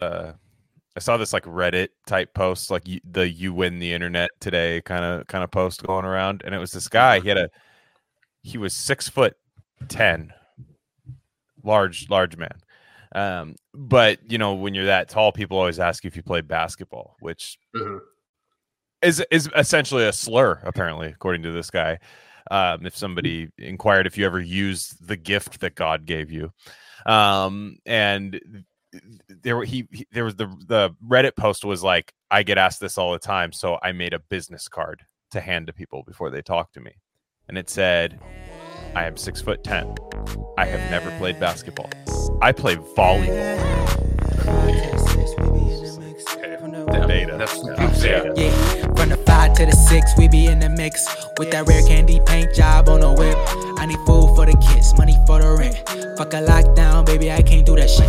uh, I saw this like Reddit type post, like you, the "you win the internet today" kind of kind of post going around, and it was this guy. He had a he was six foot ten, large large man. Um, but you know, when you're that tall, people always ask you if you play basketball, which Mhm. is is essentially a slur, apparently, according to this guy. Um, if somebody inquired if you ever used the gift that God gave you, um, and there he, he there was the the Reddit post was like, I get asked this all the time, so I made a business card to hand to people before they talk to me, and it said, I am six foot ten. I have never played basketball. I play volleyball. Damn, Beta. That's. Yeah, from the five to the six, we be in the mix with that rare candy paint job on the whip. I need food for the kids, money for the rent. Fuck a lockdown, baby, I can't do that shit.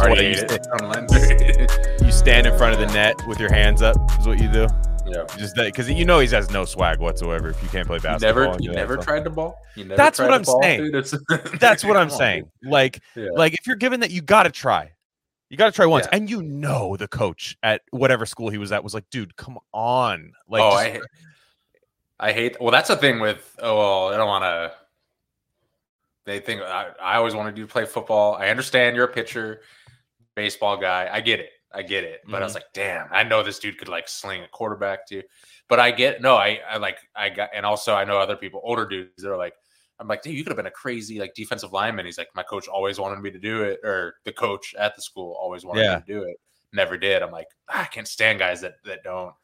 Already I ate used it. You stand in front of the net with your hands up, is what you do. yeah. Just that because you know he has no swag whatsoever if you can't play You basketball. never, you do that never tried the ball. Never That's what I'm ball, saying. dude? That's what I'm saying. Like. Yeah. like if you're given that, you got to try. You got to try once, Yeah. and you know the coach at whatever school he was at was like, "Dude, come on!" Like, oh, just- I, hate- I hate. Well, that's the thing with. Oh, well, I don't want to. They think I, I always wanted you to play football. I understand you're a pitcher, baseball guy. I get it. I get it. But I Mm-hmm. was like, damn, I know this dude could like sling a quarterback too. But I get no. I I like I got and also I know other people, older dudes that are like. I'm like, dude, you could have been a crazy like defensive lineman. He's like, my coach always wanted me to do it, or the coach at the school always wanted Yeah. me to do it. Never did. I'm like, "Ah, I can't stand guys that that don't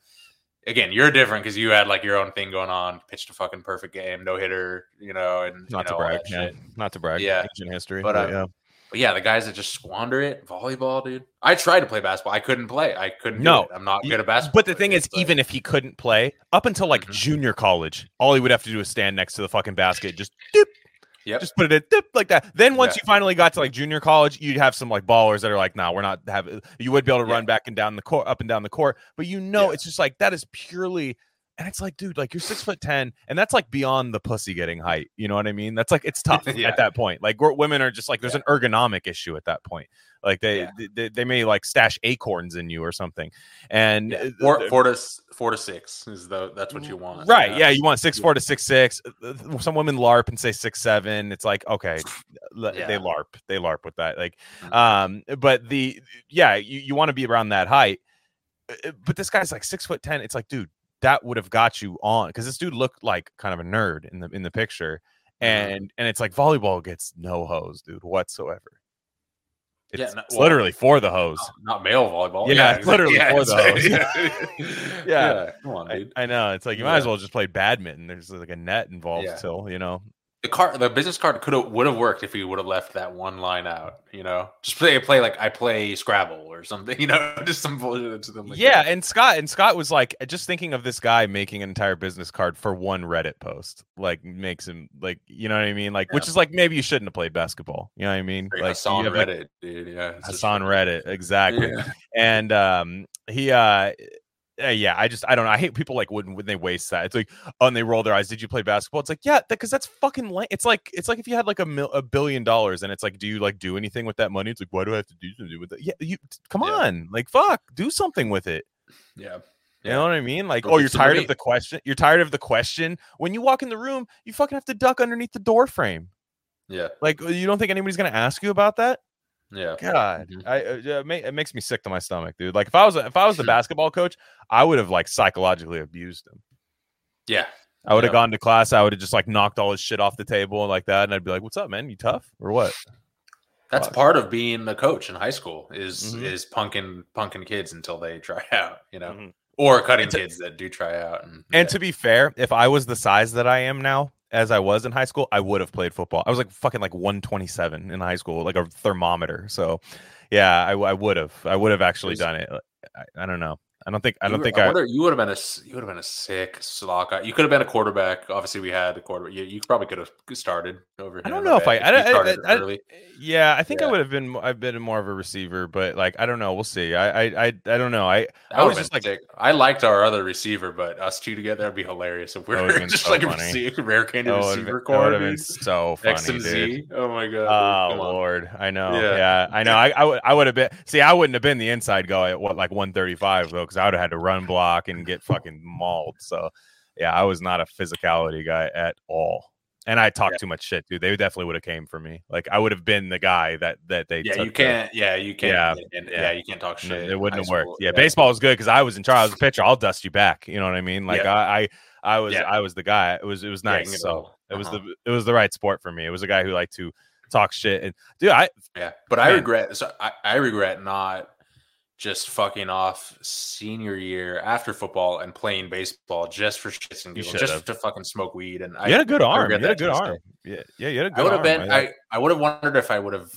again, you're different because you had like your own thing going on, pitched a fucking perfect game, no hitter, you know, and not you to know, all brag, yeah. not to brag. Yeah. ancient history, But, but, uh, yeah. But yeah, the guys that just squander it, volleyball, dude. I tried to play basketball. I couldn't play. I couldn't. No. I'm not good at basketball. But the thing is, but- even if he couldn't play up until like Mhm. junior college, all he would have to do is stand next to the fucking basket, just doop, Yep. just put it in doop, like that. Then once Yeah. you finally got to like junior college, you'd have some like ballers that are like, "Nah, we're not have." You would be able to Yeah. run back and down the court, up and down the court, but you know, Yeah. it's just like that is purely. And it's like, dude, like you're six foot ten, and that's like beyond the pussy getting height. You know what I mean? That's like it's tough Yeah. at that point. Like we're- women are just like there's Yeah. an ergonomic issue at that point. Like they, Yeah. they they may like stash acorns in you or something, and uh, four, four to four to six is the that's what you want. Right. know? Yeah. You want six four to six six. Uh, Some women LARP and say six seven. It's like okay, they LARP. They LARP with that. Like, Mhm. um, but the yeah, you, you want to be around that height. Uh, But this guy's like six foot ten. It's like, dude, that would have got you on because this dude looked like kind of a nerd in the in the picture, Mhm. and and it's like volleyball gets no hose, dude, whatsoever. It's, Yeah, no- it's well, literally for the hose. not male volleyball. Yeah, it's literally for the those. yeah. Yeah. Come on, I, dude. I know. It's like you might as well just play badminton. There's like a net involved Yeah. still, you know. The card the business card could have would have worked if he would have left that one line out you know just play play like i play scrabble or something you know just some bullshit to them like yeah, that. and Scott and Scott was like just thinking of this guy making an entire business card for one Reddit post, like makes him like you know what I mean, like which is like maybe you shouldn't have played basketball. You know what I mean? Like Like Hassan have, like, Reddit, dude. Yeah, it's just Hassan Reddit, exactly. Yeah. And um, he uh. Uh, yeah, I just I don't know. I hate people like when when they waste that. It's like oh, and they roll their eyes. Did you play basketball? It's like yeah, because that's fucking. La- it's like it's like if you had like a mil- a billion dollars and it's like, do you like do anything with that money? It's like why do I have to do something with it? Yeah, you come Yeah. on, like fuck, do something with it. Yeah. You know what I mean? Like, oh, you're tired of the question. You're tired of the question. When you walk in the room, you fucking have to duck underneath the door frame. Yeah. Like, you don't think anybody's gonna ask you about that? Yeah. God, Mhm. I uh, it, ma- it makes me sick to my stomach, dude. Like, if I was if I was the basketball coach, I would have like psychologically abused him. Yeah. I would have Yeah. gone to class. I would have just like knocked all his shit off the table and like that, and I'd be like, "What's up, man? You tough or what?" That's Fuck. part of being a coach in high school is Mhm. is punking punking kids until they try out, you know, Mhm. or cutting to- kids that do try out. And, And yeah. to be fair, if I was the size that I am now, as I was in high school, I would have played football. I was like fucking like 127 in high school, like a thermometer. So, yeah, I, I would have. I would have actually done it. I, I don't know. I don't think. I don't think I. wonder- you would have been a you would have been a sick slot guy. You could have been a quarterback. Obviously, we had a quarterback. You, you probably could have started over. I don't know if I- I I- I- Yeah, I think I would have been. I've been more of a receiver, but like I don't know. We'll see. I I I, I don't know. I That I was just like sick. I liked our other receiver, but us two together would be hilarious if we That were just so like a funny. receiver, rare candy that receiver have core, been dude. so X funny, and dude. Z. Oh my god. Oh dude, come on. lord, I know. Yeah. Yeah, I know. I I would I would have been. See, I wouldn't have been the inside guy at what like 135 though, because I would have had to run block and get fucking mauled. So yeah, I was not a physicality guy at all. And I talked Yeah. too much shit, dude. They definitely would have came for me. Like I would have been the guy that that they. Yeah, you can't. Yeah, you can't. Yeah, Yeah, and, yeah. yeah, you can't talk shit. it wouldn't have worked. school. Yeah, baseball was good because I was in charge. I was a pitcher. I'll dust you back. You know what I mean? Like Yeah. I, I, I was, Yeah. I was the guy. It was, it was nice. so go. it was Uh-huh. the, it was the right sport for me. It was a guy who liked to talk shit and dude. I Yeah, but I regret. So I, I regret not just fucking off senior year after football and playing baseball just for shits and giggles, just to fucking smoke weed. And I had a good arm. You had a good arm. Yeah, yeah, you had a good I would have arm. been. I- I, would have wondered if I would have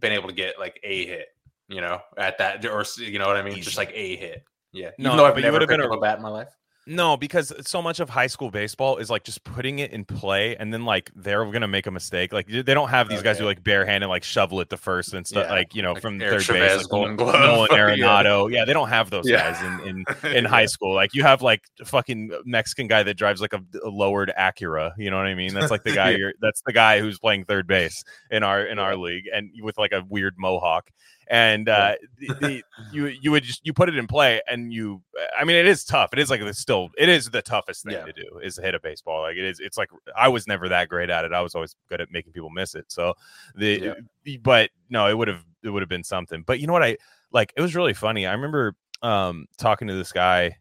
been able to get like a hit. You know, at that or you know what I mean, just like a hit. Yeah, No, even though I've but you never would've picked been up a- a bat in my life. No, because so much of high school baseball is like just putting it in play, and then like they're gonna make a mistake. Like they don't have these guys who Okay. like barehanded like shovel it to first and stuff. Yeah, Like you know like from Eric third Chavez, base, like Golden Nolan Glove. Yeah. Arenado. yeah. they don't have those Yeah. guys in in, in high school. Like you have like fucking Mexican guy that drives like a, a lowered Acura. You know what I mean? That's like the guy. You're that's the guy who's playing third base in our in our league, and with like a weird mohawk. And uh, the, the, you you would just you put it in play, and you. I mean, it is tough. It is like it's still. It is the toughest thing Yeah. to do is hit a baseball. Like it is. It's like I was never that great at it. I was always good at making people miss it. So the but no, it would have it would have been something. But you know what I like? It was really funny. I remember um talking to this guy.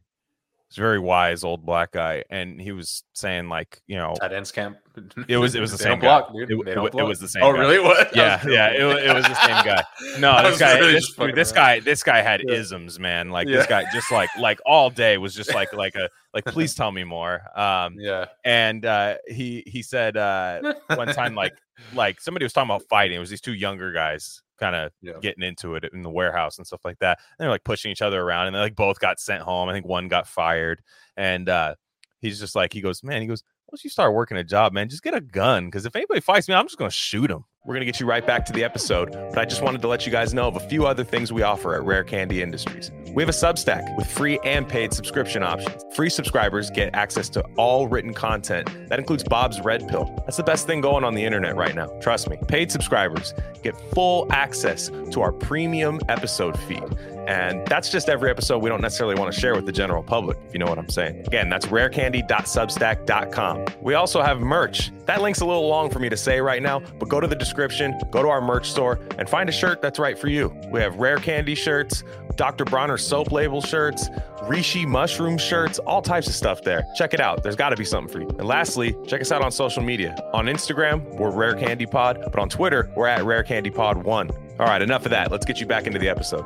He's a very wise old black guy, and he was saying like you know Tight ends camp. It was- it was the same guy. block, dude. It- it it was the same Oh, guy. really? What? yeah yeah it, it was the same guy. No, this guy, really this, fucking this guy, this guy had Yeah. isms, man. Like Yeah. this guy, just like like all day was just like like a like. Please tell me more. Um, Yeah. and uh, he he said uh, one time like like somebody was talking about fighting. It was these two younger guys kind of Yeah. getting into it in the warehouse and stuff like that. And they're like pushing each other around, and they like both got sent home. I think one got fired, and uh, he's just like he goes, man, he goes. Once you start working a job, man, just get a gun. Because if anybody fights me, I'm just gonna shoot him. We're going to get you right back to the episode, but I just wanted to let you guys know of a few other things we offer at Rare Candy Industries. We have a Substack with free and paid subscription options. Free subscribers get access to all written content. That includes Bob's Red Pill. That's the best thing going on the internet right now. Trust me. Paid subscribers get full access to our premium episode feed. And that's just every episode we don't necessarily want to share with the general public, if you know what I'm saying. Again, that's rarecandy.substack.com. We also have merch. That link's a little long for me to say right now, but go to the description, go to our merch store, and find a shirt that's right for you. We have Rare Candy shirts, Dr. Bronner soap label shirts, Rishi mushroom shirts, all types of stuff there. Check it out. There's got to be something for you. And lastly, check us out on social media. On Instagram, we're Rare Candy Pod, but on Twitter, we're at Rare Candy Pod 1. All right, enough of that. Let's get you back into the episode.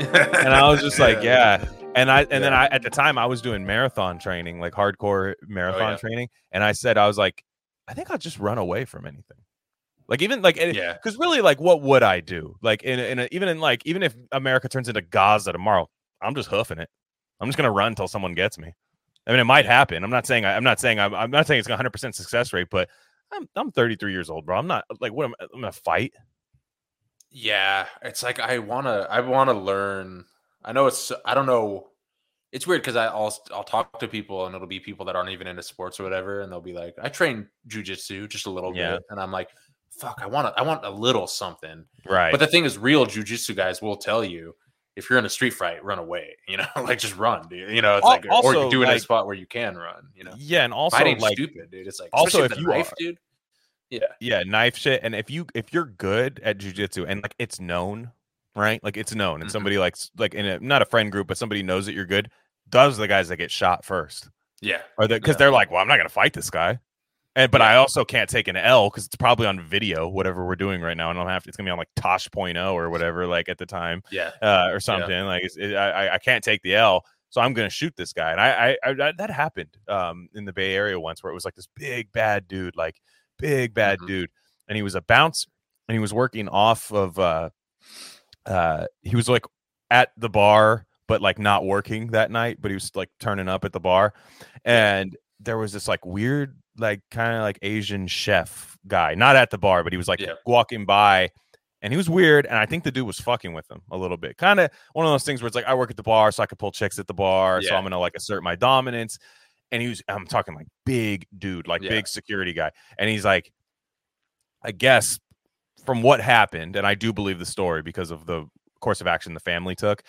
And I was just like, yeah. And I and then I at the time I was doing marathon training, like hardcore oh, marathon yeah. training, and I said I was like, I think I'll just run away from anything. Like even like eh, Yeah. because really like what would I do? Like in in a, even in like even if America turns into Gaza tomorrow, I'm just hoofing it. I'm just gonna run until someone gets me. I mean, it might happen. I'm not saying I, I'm not saying I'm, I'm not saying it's 100 percent success rate, but I'm I'm 33 years old, bro. I'm not like what am I'm gonna fight. Yeah, it's like I wanna I wanna learn. I know it's I don't know. It's weird because I'll I'll talk to people and it'll be people that aren't even into sports or whatever, and they'll be like, "I train jujitsu just a little Yeah. bit," and I'm like, "Fuck, I want to, I want a little something." Right. But the thing is, real jujitsu guys will tell you if you're in a street fight, run away. You know, like just run, dude. You know, it's Al- like or do it in a like- spot where you can run. You know, yeah, and also fighting like stupid, dude. It's like also, if you are- dude. Yeah, yeah knife shit and if you if you're good at jujitsu and like it's known right like it's known and Mhm. somebody likes like in a not a friend group but somebody knows that you're good those are the guys that get shot first yeah, or because Yeah. they're like well i'm not gonna fight this guy and but i also can't take an l because it's probably on video whatever we're doing right now and i'll have to it's gonna be on like tosh.0 or whatever like at the time yeah. uh, or something. Like it's, it, I, I- I can't take the L, so I'm gonna shoot this guy. And I, I, I that- that happened um, in the Bay Area once, where it was like this big bad dude, like big bad Mhm. dude, and he was a bouncer, and he was working off of uh, uh, he was like at the bar, but like not working that night, but he was like turning up at the bar, and there was this like weird, like kind of like Asian chef guy, not at the bar, but he was like Yeah. walking by. And he was weird, and I think the dude was fucking with him a little bit. Kind of one of those things where it's like I work at the bar, so I could pull chicks at the bar, so I'm gonna like assert my dominance. And he was, I'm talking like big dude, like Yeah. big security guy. And he's like, I guess from what happened, and I do believe the story because of the course of action the family took.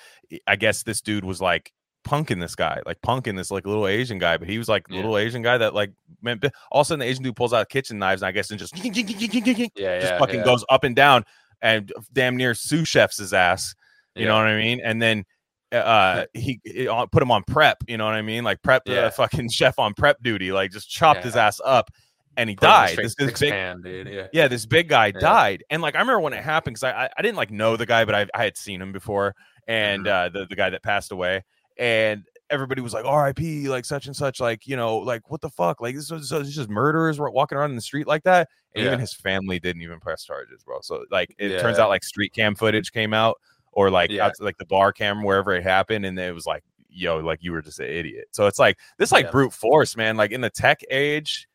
I- guess this dude was like punking this guy, like punking this like little Asian guy, but he was like Yeah. little Asian guy that like meant all of a sudden the Asian dude pulls out kitchen knives and I guess and just Yeah, just yeah, fucking yeah. goes up and down and damn near sous chefs his ass. You know what I mean? And then uh he, he uh, put him on prep, you know what I mean? Like prep Yeah. uh, fucking chef on prep duty, like just chopped Yeah. his ass up and he Put died. This, this big pan, dude. Yeah. yeah, this big guy Yeah. died, and like I remember when it happened because I, I I didn't like know the guy, but I I had seen him before, and Mm-hmm. uh, the the guy that passed away, and everybody was like R.I.P. like such and such, like you know, like what the fuck, like this was so it's just murderers were walking around in the street like that, and even his family didn't even press charges, bro. So like it turns out like street cam footage came out, or like Yeah. like the bar cam wherever it happened, and it was like yo, like you were just an idiot. So it's like this like Yeah. brute force, man. Like in the tech age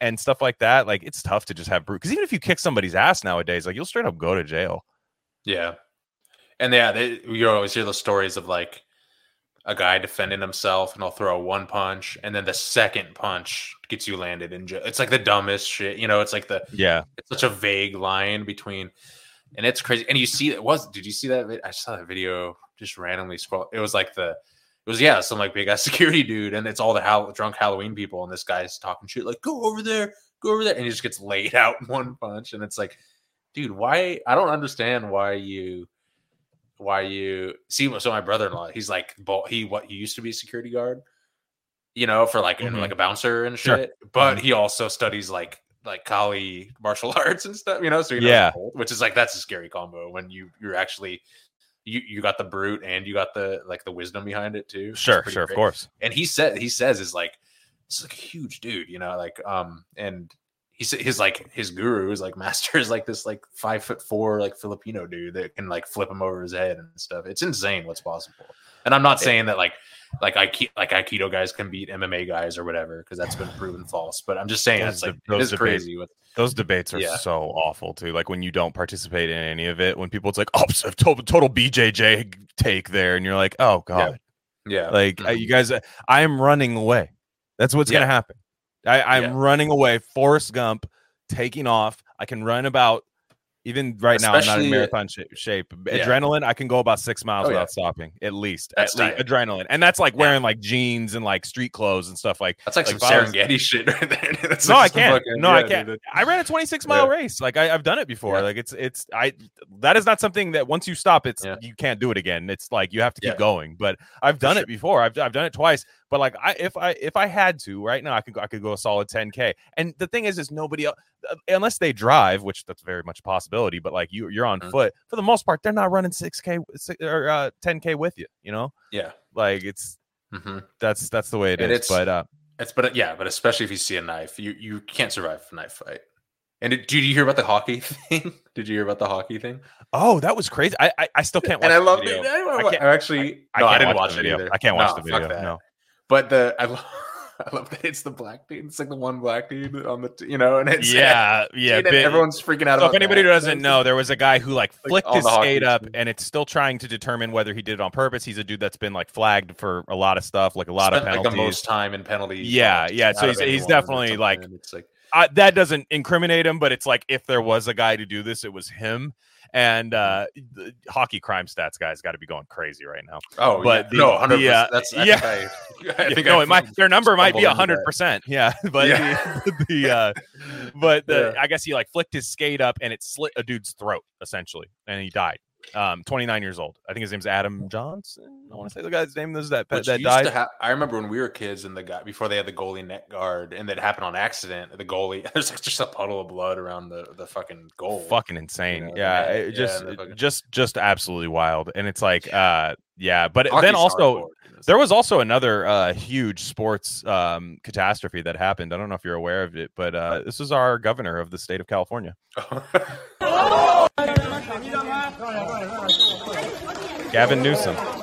and stuff like that, like it's tough to just have brute. Because even if you kick somebody's ass nowadays, like you'll straight up go to jail. Yeah. And yeah, they, you always hear the stories of like a guy defending himself and he'll throw one punch and then the second punch gets you landed in jail. It's like the dumbest shit. You know, it's like the Yeah, it's such a vague line between and it's crazy. And you see it was did you see that I saw that video just randomly scroll. It was like the it was yeah, some like big ass security dude, and it's all the Hall- drunk Halloween people, and this guy's talking shit like go over there, go over there, and he just gets laid out in one punch, and it's like, dude, why? I don't understand why you, why you see. So my brother in law, he's like, he what he used to be a security guard, you know, for like Mhm. like a bouncer and Sure. shit, but he also studies like like Kali martial arts and stuff, you know. So he knows Yeah. which is like that's a scary combo when you you're actually you you got the brute and you got the like the wisdom behind it too. It's sure, sure, of course. And he said he says is like this is like a huge dude, you know, like um and he said his like his guru is like master is like this like five foot four like Filipino dude that can like flip him over his head and stuff. It's insane what's possible. And I'm not saying that like like Aiki- like Aikido guys can beat MMA guys or whatever because that's been proven false. But I'm just saying Those it's like those is debates- crazy. What, Those debates are Yeah. so awful too. Like when you don't participate in any of it, when people it's like, oh, so total, total BJJ take there, and you're like, oh god, yeah, like uh, Mhm. you guys, uh, I am running away. That's what's Yeah. gonna happen. I, I'm Yeah. running away. Forrest Gump, taking off. I can run about. Even right now, I'm not in marathon sh- shape. Yeah. Adrenaline, I can go about six miles Oh, yeah. without stopping, at least. That's at least adrenaline, and that's like Yeah. wearing like jeans and like street clothes and stuff. Like that's like, like, some if I was- Serengeti shit right there. That's no, like I can't. fucking- no, I can't. dude, I ran a 26 mile Yeah. race. Like I, I've done it before. Yeah. Like it's it's I that is not something that once you stop, it's Yeah. you can't do it again. It's like you have to keep Yeah. going. But I've done it before. I've I've done it twice. But like I if I if I had to right now, I could go I could go a solid 10k. And the thing is, is nobody else uh, unless they drive, which that's very much a possibility. But like you you're on Mhm. foot for the most part. They're not running 6k or uh, 10k with you. You know, Yeah. like it's hmm that's that's the way it And is. it's- But uh, It's but yeah, but especially if you see a knife, you you can't survive a knife fight. And did, did you hear about the hockey thing? did you hear about the hockey thing? oh, that was crazy. I I, I still can't watch. and I love it. I, I actually I no, I didn't watch watch the it video. either. I can't watch No, the video. No. But the I love, I love that it's the black dude. It's like the one black dude on the t- you know, and it's Yeah, yeah. dude, and bit- everyone's freaking out. so about if anybody that. doesn't know, there was a guy who like flicked on his skate up, team. and it's still trying to determine whether he did it on purpose. He's a dude that's been like flagged for a lot of stuff, like a lot of spent, like penalties. the most time in penalties. Yeah, almost yeah, so he's- he's definitely, like- it's like uh, that doesn't incriminate him, but it's like if there was a guy to do this, it was him. And uh, the hockey crime stats guys got to be going crazy right now. oh, but yeah. the- no, hundred uh, percent. That's I yeah. think I, I think no, I it might, their number might be hundred percent. Yeah, but Yeah. the, the uh, but the, Yeah. I guess he like flicked his skate up and it slit a dude's throat essentially, and he died. Um, 29 years old. I think his name's Adam Johnson. I want to say the guy's name is that Which that died. ha- I remember when we were kids and the guy before they had the goalie net guard and that happened on accident. The goalie there's like just a puddle of blood around the the fucking goal. fucking insane. know, yeah, yeah, it yeah, just the fucking- just just absolutely wild. And it's like uh yeah, but Hockey's then also you there was also another uh huge sports um catastrophe that happened. I don't know if you're aware of it, but uh this is our governor of the state of California. Gavin Newsom.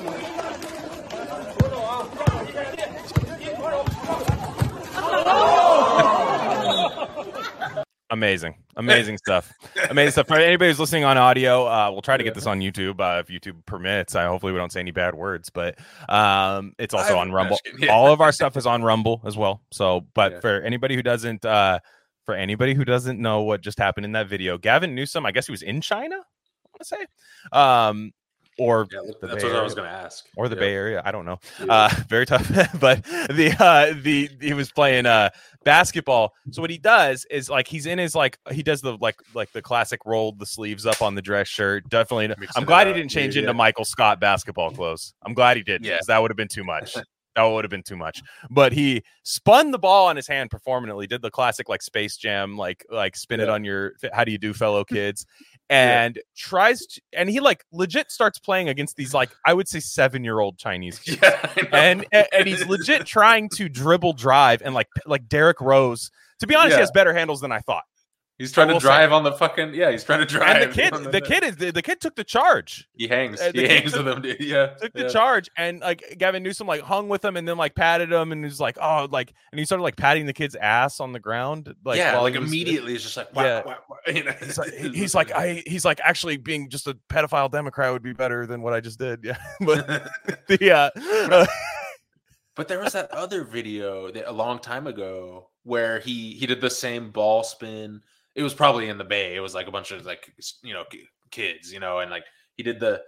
Amazing, amazing stuff. Amazing stuff. For anybody who's listening on audio, uh, we'll try to get this on YouTube uh, if YouTube permits. I hopefully we don't say any bad words, but um, it's also on Rumble. yeah. All of our stuff is on Rumble as well. So, but Yeah. for anybody who doesn't, uh, for anybody who doesn't know what just happened in that video, Gavin Newsom, I guess he was in China. Want to say, um, or Yeah, the that's Bay what I was going to ask. or the Yeah. Bay Area. I don't know. Yeah. Uh, very tough. but the uh, the he was playing uh basketball. So what he does is like he's in his like he does the like like the classic rolled the sleeves up on the dress shirt. Definitely. Mixing I'm glad he didn't change Yeah, into yeah. Michael Scott basketball clothes. I'm glad he did. Yeah. because that would have been too much. That would have been too much. But he spun the ball on his hand performantly. Did the classic like Space Jam, like like spin it on your. How do you do, fellow kids? And tries to, and he like legit starts playing against these like I would say seven year old Chinese kids Yeah, and and and he's legit trying to dribble drive and like like Derrick Rose. To be honest, Yeah. he has better handles than I thought. He's trying to will say. drive on the fucking. Yeah, he's trying to drive. And the kid, on the kid is the, the kid took the charge, He hangs. uh, the he hangs took- with him. Dude. Yeah. took the charge, and like Gavin Newsom like hung with him and then like patted him and was like, oh, like, and he started like patting the kid's ass on the ground, like yeah, like was- immediately, it's just like, wow, Yeah. wow, wow, you know, He's like, he's like, I, he's like, actually, being just a pedophile Democrat would be better than what I just did. Yeah, but the uh, uh, But there was that other video that a long time ago where he he did the same ball spin. It was probably in the Bay. It was like a bunch of like you know kids, you know, and like he did the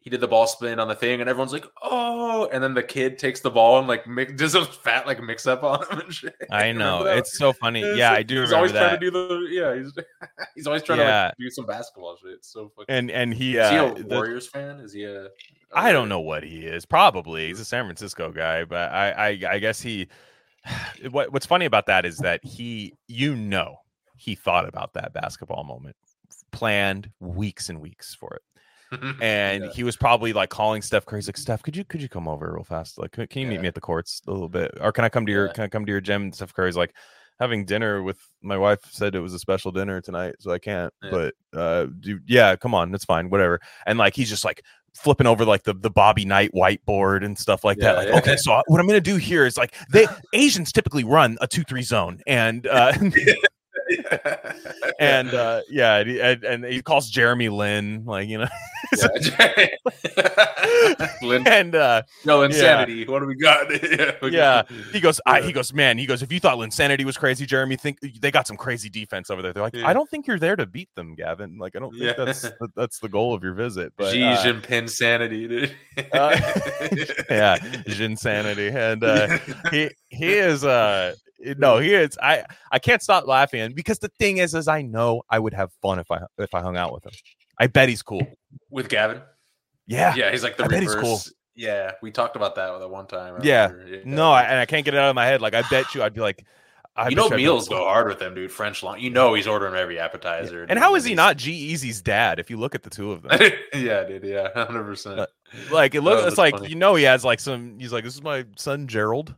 he did the ball spin on the thing, and everyone's like, oh, and then the kid takes the ball and like mix, does a fat like mix up on him and shit. I know it's so funny. It's Yeah, like- I do He's remember always that. trying to do the yeah. He's he's always trying Yeah. to like, do some basketball shit. It's so fucking. and and he, is he uh, a the- Warriors fan? Is he a? I don't know what he is. Probably he's a San Francisco guy, but I, I, I guess he. What What's funny about that is that he, you know, he thought about that basketball moment, planned weeks and weeks for it, and Yeah. he was probably like calling Steph Curry. He's like, Steph, could you could you come over real fast? Like, can, can you meet me at the courts a little bit, or can I come to your Yeah. can I come to your gym? And Steph Curry's like. Having dinner with my wife said it was a special dinner tonight, so I can't. Yeah. But uh, do, yeah, come on, that's fine, whatever. And like he's just like flipping over like the the Bobby Knight whiteboard and stuff like that. Like, yeah. okay, so what I'm gonna do here is like they Asians typically run a two three zone, and uh, and uh, yeah, and he, and, he calls Jeremy Lin, like you know, yeah. Lin- and uh, no insanity. What do we got? yeah, we Yeah, got- he goes, I, he goes, man, he goes. If you thought Linsanity was crazy, Jeremy, think they got some crazy defense over there. They're like, Yeah. I don't think you're there to beat them, Gavin. Like, I don't think Yeah. that's that- that's the goal of your visit. But Xi uh, Jinping sanity, dude. Uh, yeah, Jinsanity, and uh, he he is uh no mm. he is I I can't stop laughing because the thing is is I know I would have fun if I if I hung out with him. I bet he's cool. With Gavin, Yeah. yeah, he's like the I reverse. cool. Yeah, we talked about that at one time. I Yeah. No, I, and I can't get it out of my head. Like I bet you, I'd be like, I you know, meals go hard with him, dude. French Laundry. You know, he's ordering every appetizer. And how is he not G-Eazy's dad? If you look at the two of them, yeah, dude. Yeah, hundred percent. Like it looks, Oh, it's like funny. you know he has like some. He's like, this is my son Gerald,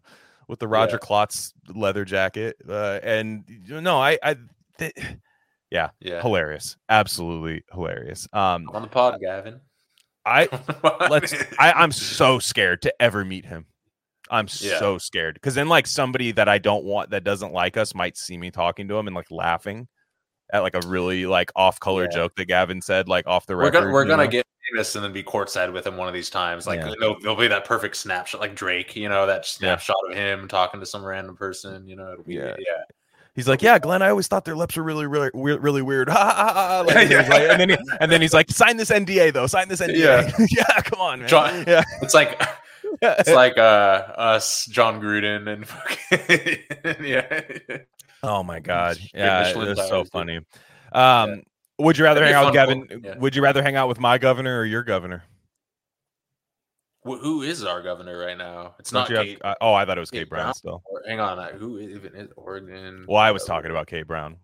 with the Roger Yeah. Klotz leather jacket, uh, and know, I, I, th- Yeah, hilarious, absolutely hilarious. Um, on the pod, Gavin. I let's. I, I'm so scared to ever meet him. I'm Yeah. so scared because then like somebody that I don't want that doesn't like us might see me talking to him and like laughing at like a really like off color Yeah. joke that Gavin said like off the we're record. gonna we're gonna know? get famous and then be courtside with him one of these times. Like Yeah. there'll, there'll be that perfect snapshot, like Drake. You know, that snapshot of him talking to some random person. You know, it'll be Yeah. yeah. He's like, yeah, Glen. I always thought their lips were really, really, weird, really weird. Ha, ha, ha, ha. Like, Yeah. like- and then he, and then he's like, sign this NDA though. Sign this NDA. Yeah. Yeah, come on, man. John- yeah, It's like it's like uh us, John Gruden, and yeah. Oh my god. Yeah, Michelin it's so funny. Um, would you rather hang out with Gavin? yeah. Would you rather hang out with my governor or your governor? Wh- Who is our governor right now? It's Don't not have- oh, I thought it was Kate Kate Brown Brown? still. or- hang on, who even is Oregon? Well, I was talking about Kate Brown.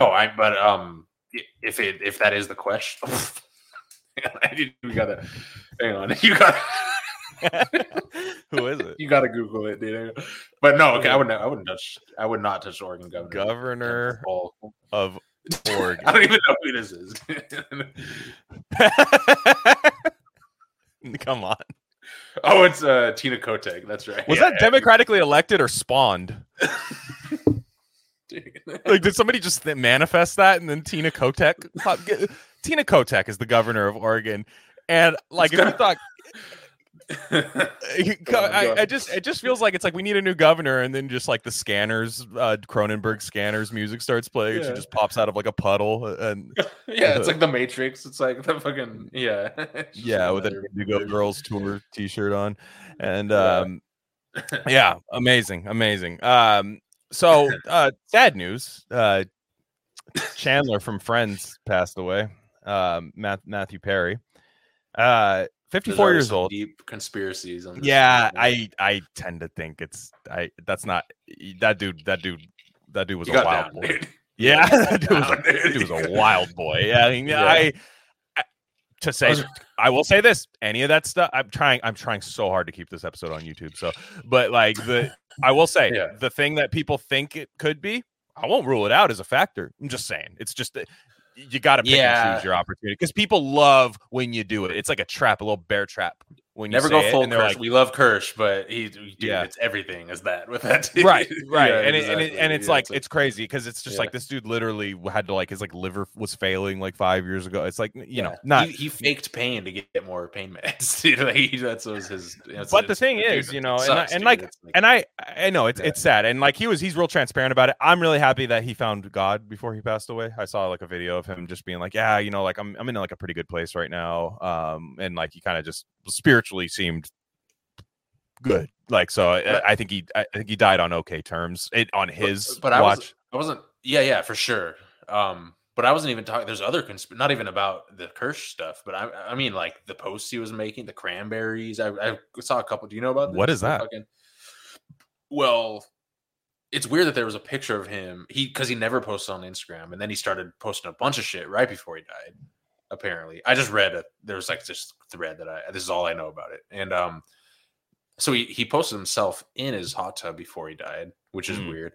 Oh, I but um, if it if that is the question, I didn't- we gotta hang on. You got Who is it? you gotta Google it, dude. But no, okay, I wouldn't. I wouldn't touch. I would not touch Oregon governor. Governor of Oregon. I don't even know who this is. Come on. Oh, it's uh, Tina Kotek. That's right. Was Yeah, that democratically elected or spawned? Like, did somebody just th- manifest that and then Tina Kotek? Tina Kotek is the governor of Oregon, and like if you thought, you- on, I, I just it just feels like it's like we need a new governor, and then just like the scanners, uh, Cronenberg scanners music starts playing. She just pops out of like a puddle, and yeah, it's like the Matrix. It's like the fucking yeah. Yeah, with an another Indigo. Girls tour T-shirt on, and Yeah. um, yeah, amazing, amazing. Um, so uh, sad news. Uh, Chandler from Friends passed away. Um, Matt, Matthew Perry, uh, 54 already years old. Deep conspiracies. On this Yeah. I I tend to think it's I. That's not that dude. That dude. That dude was You a wild down, boy. dude. Yeah, that dude was, a, dude was a wild boy. Yeah, I mean, Yeah. I, I to say I will say this: any of that stuff, I'm trying. I'm trying so hard to keep this episode on YouTube. So, but like the, I will say Yeah. the thing that people think it could be, I won't rule it out as a factor. I'm just saying, it's just you got to pick and choose your opportunity because people love when you do it. It's like a trap, a little bear trap. When you Never say go full Kirsch. like, we love Kirsch, but he, dude, Yeah. it's everything is that with that. dude. right right Yeah, and, it, and, it, and it's Yeah, like it's crazy because it's just like this dude literally had to like his like liver was failing like five years ago it's like you know not he, he faked pain to get more pain meds. dude. Like, was his. that's But the thing is, you know, and I- and dude. like- It's and i i know it's it's sad and like he was he's real transparent about it i'm really happy that he found god before he passed away i saw like a video of him just being like yeah you know like i'm, I'm in like a pretty good place right now um and like he kind of just spiritually seemed good like so I, I think he i think he died on okay terms it on his but I watch was I wasn't. Yeah, yeah, for sure. Um, but I wasn't even talking. There's other consp- not even about the Kirsch stuff, but I, I mean, like the posts he was making, the cranberries. I, I saw a couple. Do you know about this? What is that? fucking- well, it's weird that there was a picture of him. He because he never posted on Instagram, and then he started posting a bunch of shit right before he died. Apparently, I just read it. There was like this thread that I. This is all I know about it, and um, so he he posted himself in his hot tub before he died, which is Mm. weird.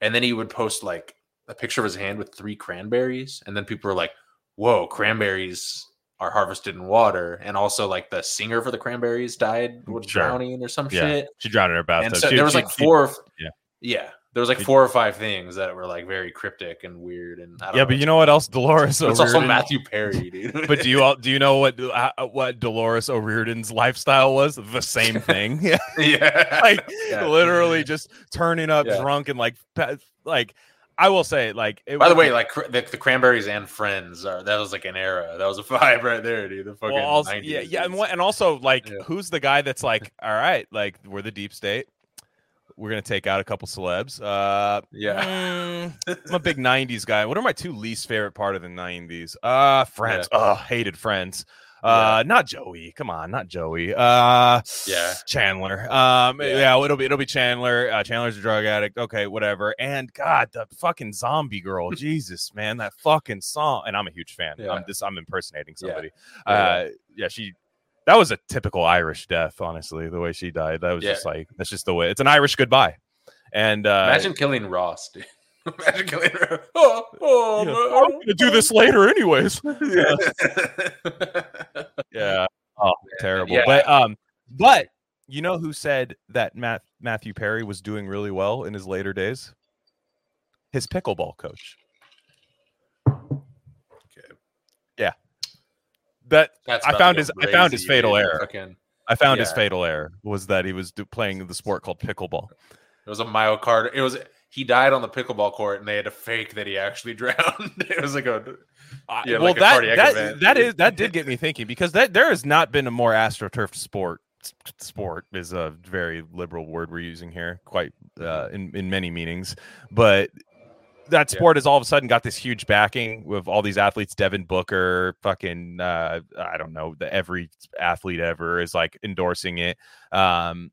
And then he would post like a picture of his hand with three cranberries, and then people were like, "Whoa, cranberries are harvested in water." And also, like the singer for the cranberries died with Sure. drowning or some Yeah. shit. she drowned in her bathtub And so She- there was she- like she- four. yeah. yeah, there was like four or five things that were like very cryptic and weird. And I don't yeah know, but you know what else dolores it's also Matthew Perry, dude. but do you all do you know what uh, what Dolores O'Riordan's lifestyle was? The same thing. Yeah, yeah, like Yeah. literally just turning up Yeah. drunk and like like I will say like it By the way, like the, the Cranberries and Friends are that was like an era. That was a vibe right there, dude. The fucking well, also, 90s, yeah, yeah, and, and also like Yeah. who's the guy that's like, all right, like we're the deep state. We're gonna take out a couple celebs. Uh, yeah. mm, I'm a big '90s guy. What are my two least favorite part of the '90s? Uh, Friends. Oh, hated Friends. Uh, not Joey. Come on, not Joey. Uh, Yeah. Chandler. Um, Yeah. yeah, it'll be it'll be Chandler. Uh, Chandler's a drug addict. Okay, whatever. And God, the fucking zombie girl. Jesus, man, that fucking song. And I'm a huge fan. Yeah. I'm just I'm impersonating somebody. Yeah, yeah. Uh, yeah, she. That was a typical Irish death, honestly. The way she died. That was Yeah. just like that's just the way. It's an Irish goodbye. And uh, Imagine killing Ross, dude. Imagine killing Ross. Oh, oh, know. I'm gonna do this later, anyways. Yeah. Yeah. Oh, terrible. Yeah. But um, but you know who said that Matt Matthew Perry was doing really well in his later days? His pickleball coach. Okay. Yeah. That That's I found his I found his fatal error. Fucking, I found his fatal error was that he was do, playing the sport called pickleball. it was a myocard. It was he died on the pickleball court, and they had to fake that he actually drowned. it was like a I- Yeah, well, like a that that, event. that is that did get me thinking because that there has not been a more astroturf sport. Sport is a very liberal word we're using here, quite uh, in in many meanings, but that Yeah. sport has all of a sudden got this huge backing with all these athletes. Devin Booker, fucking, uh, I don't know, the every athlete ever is like endorsing it. Um,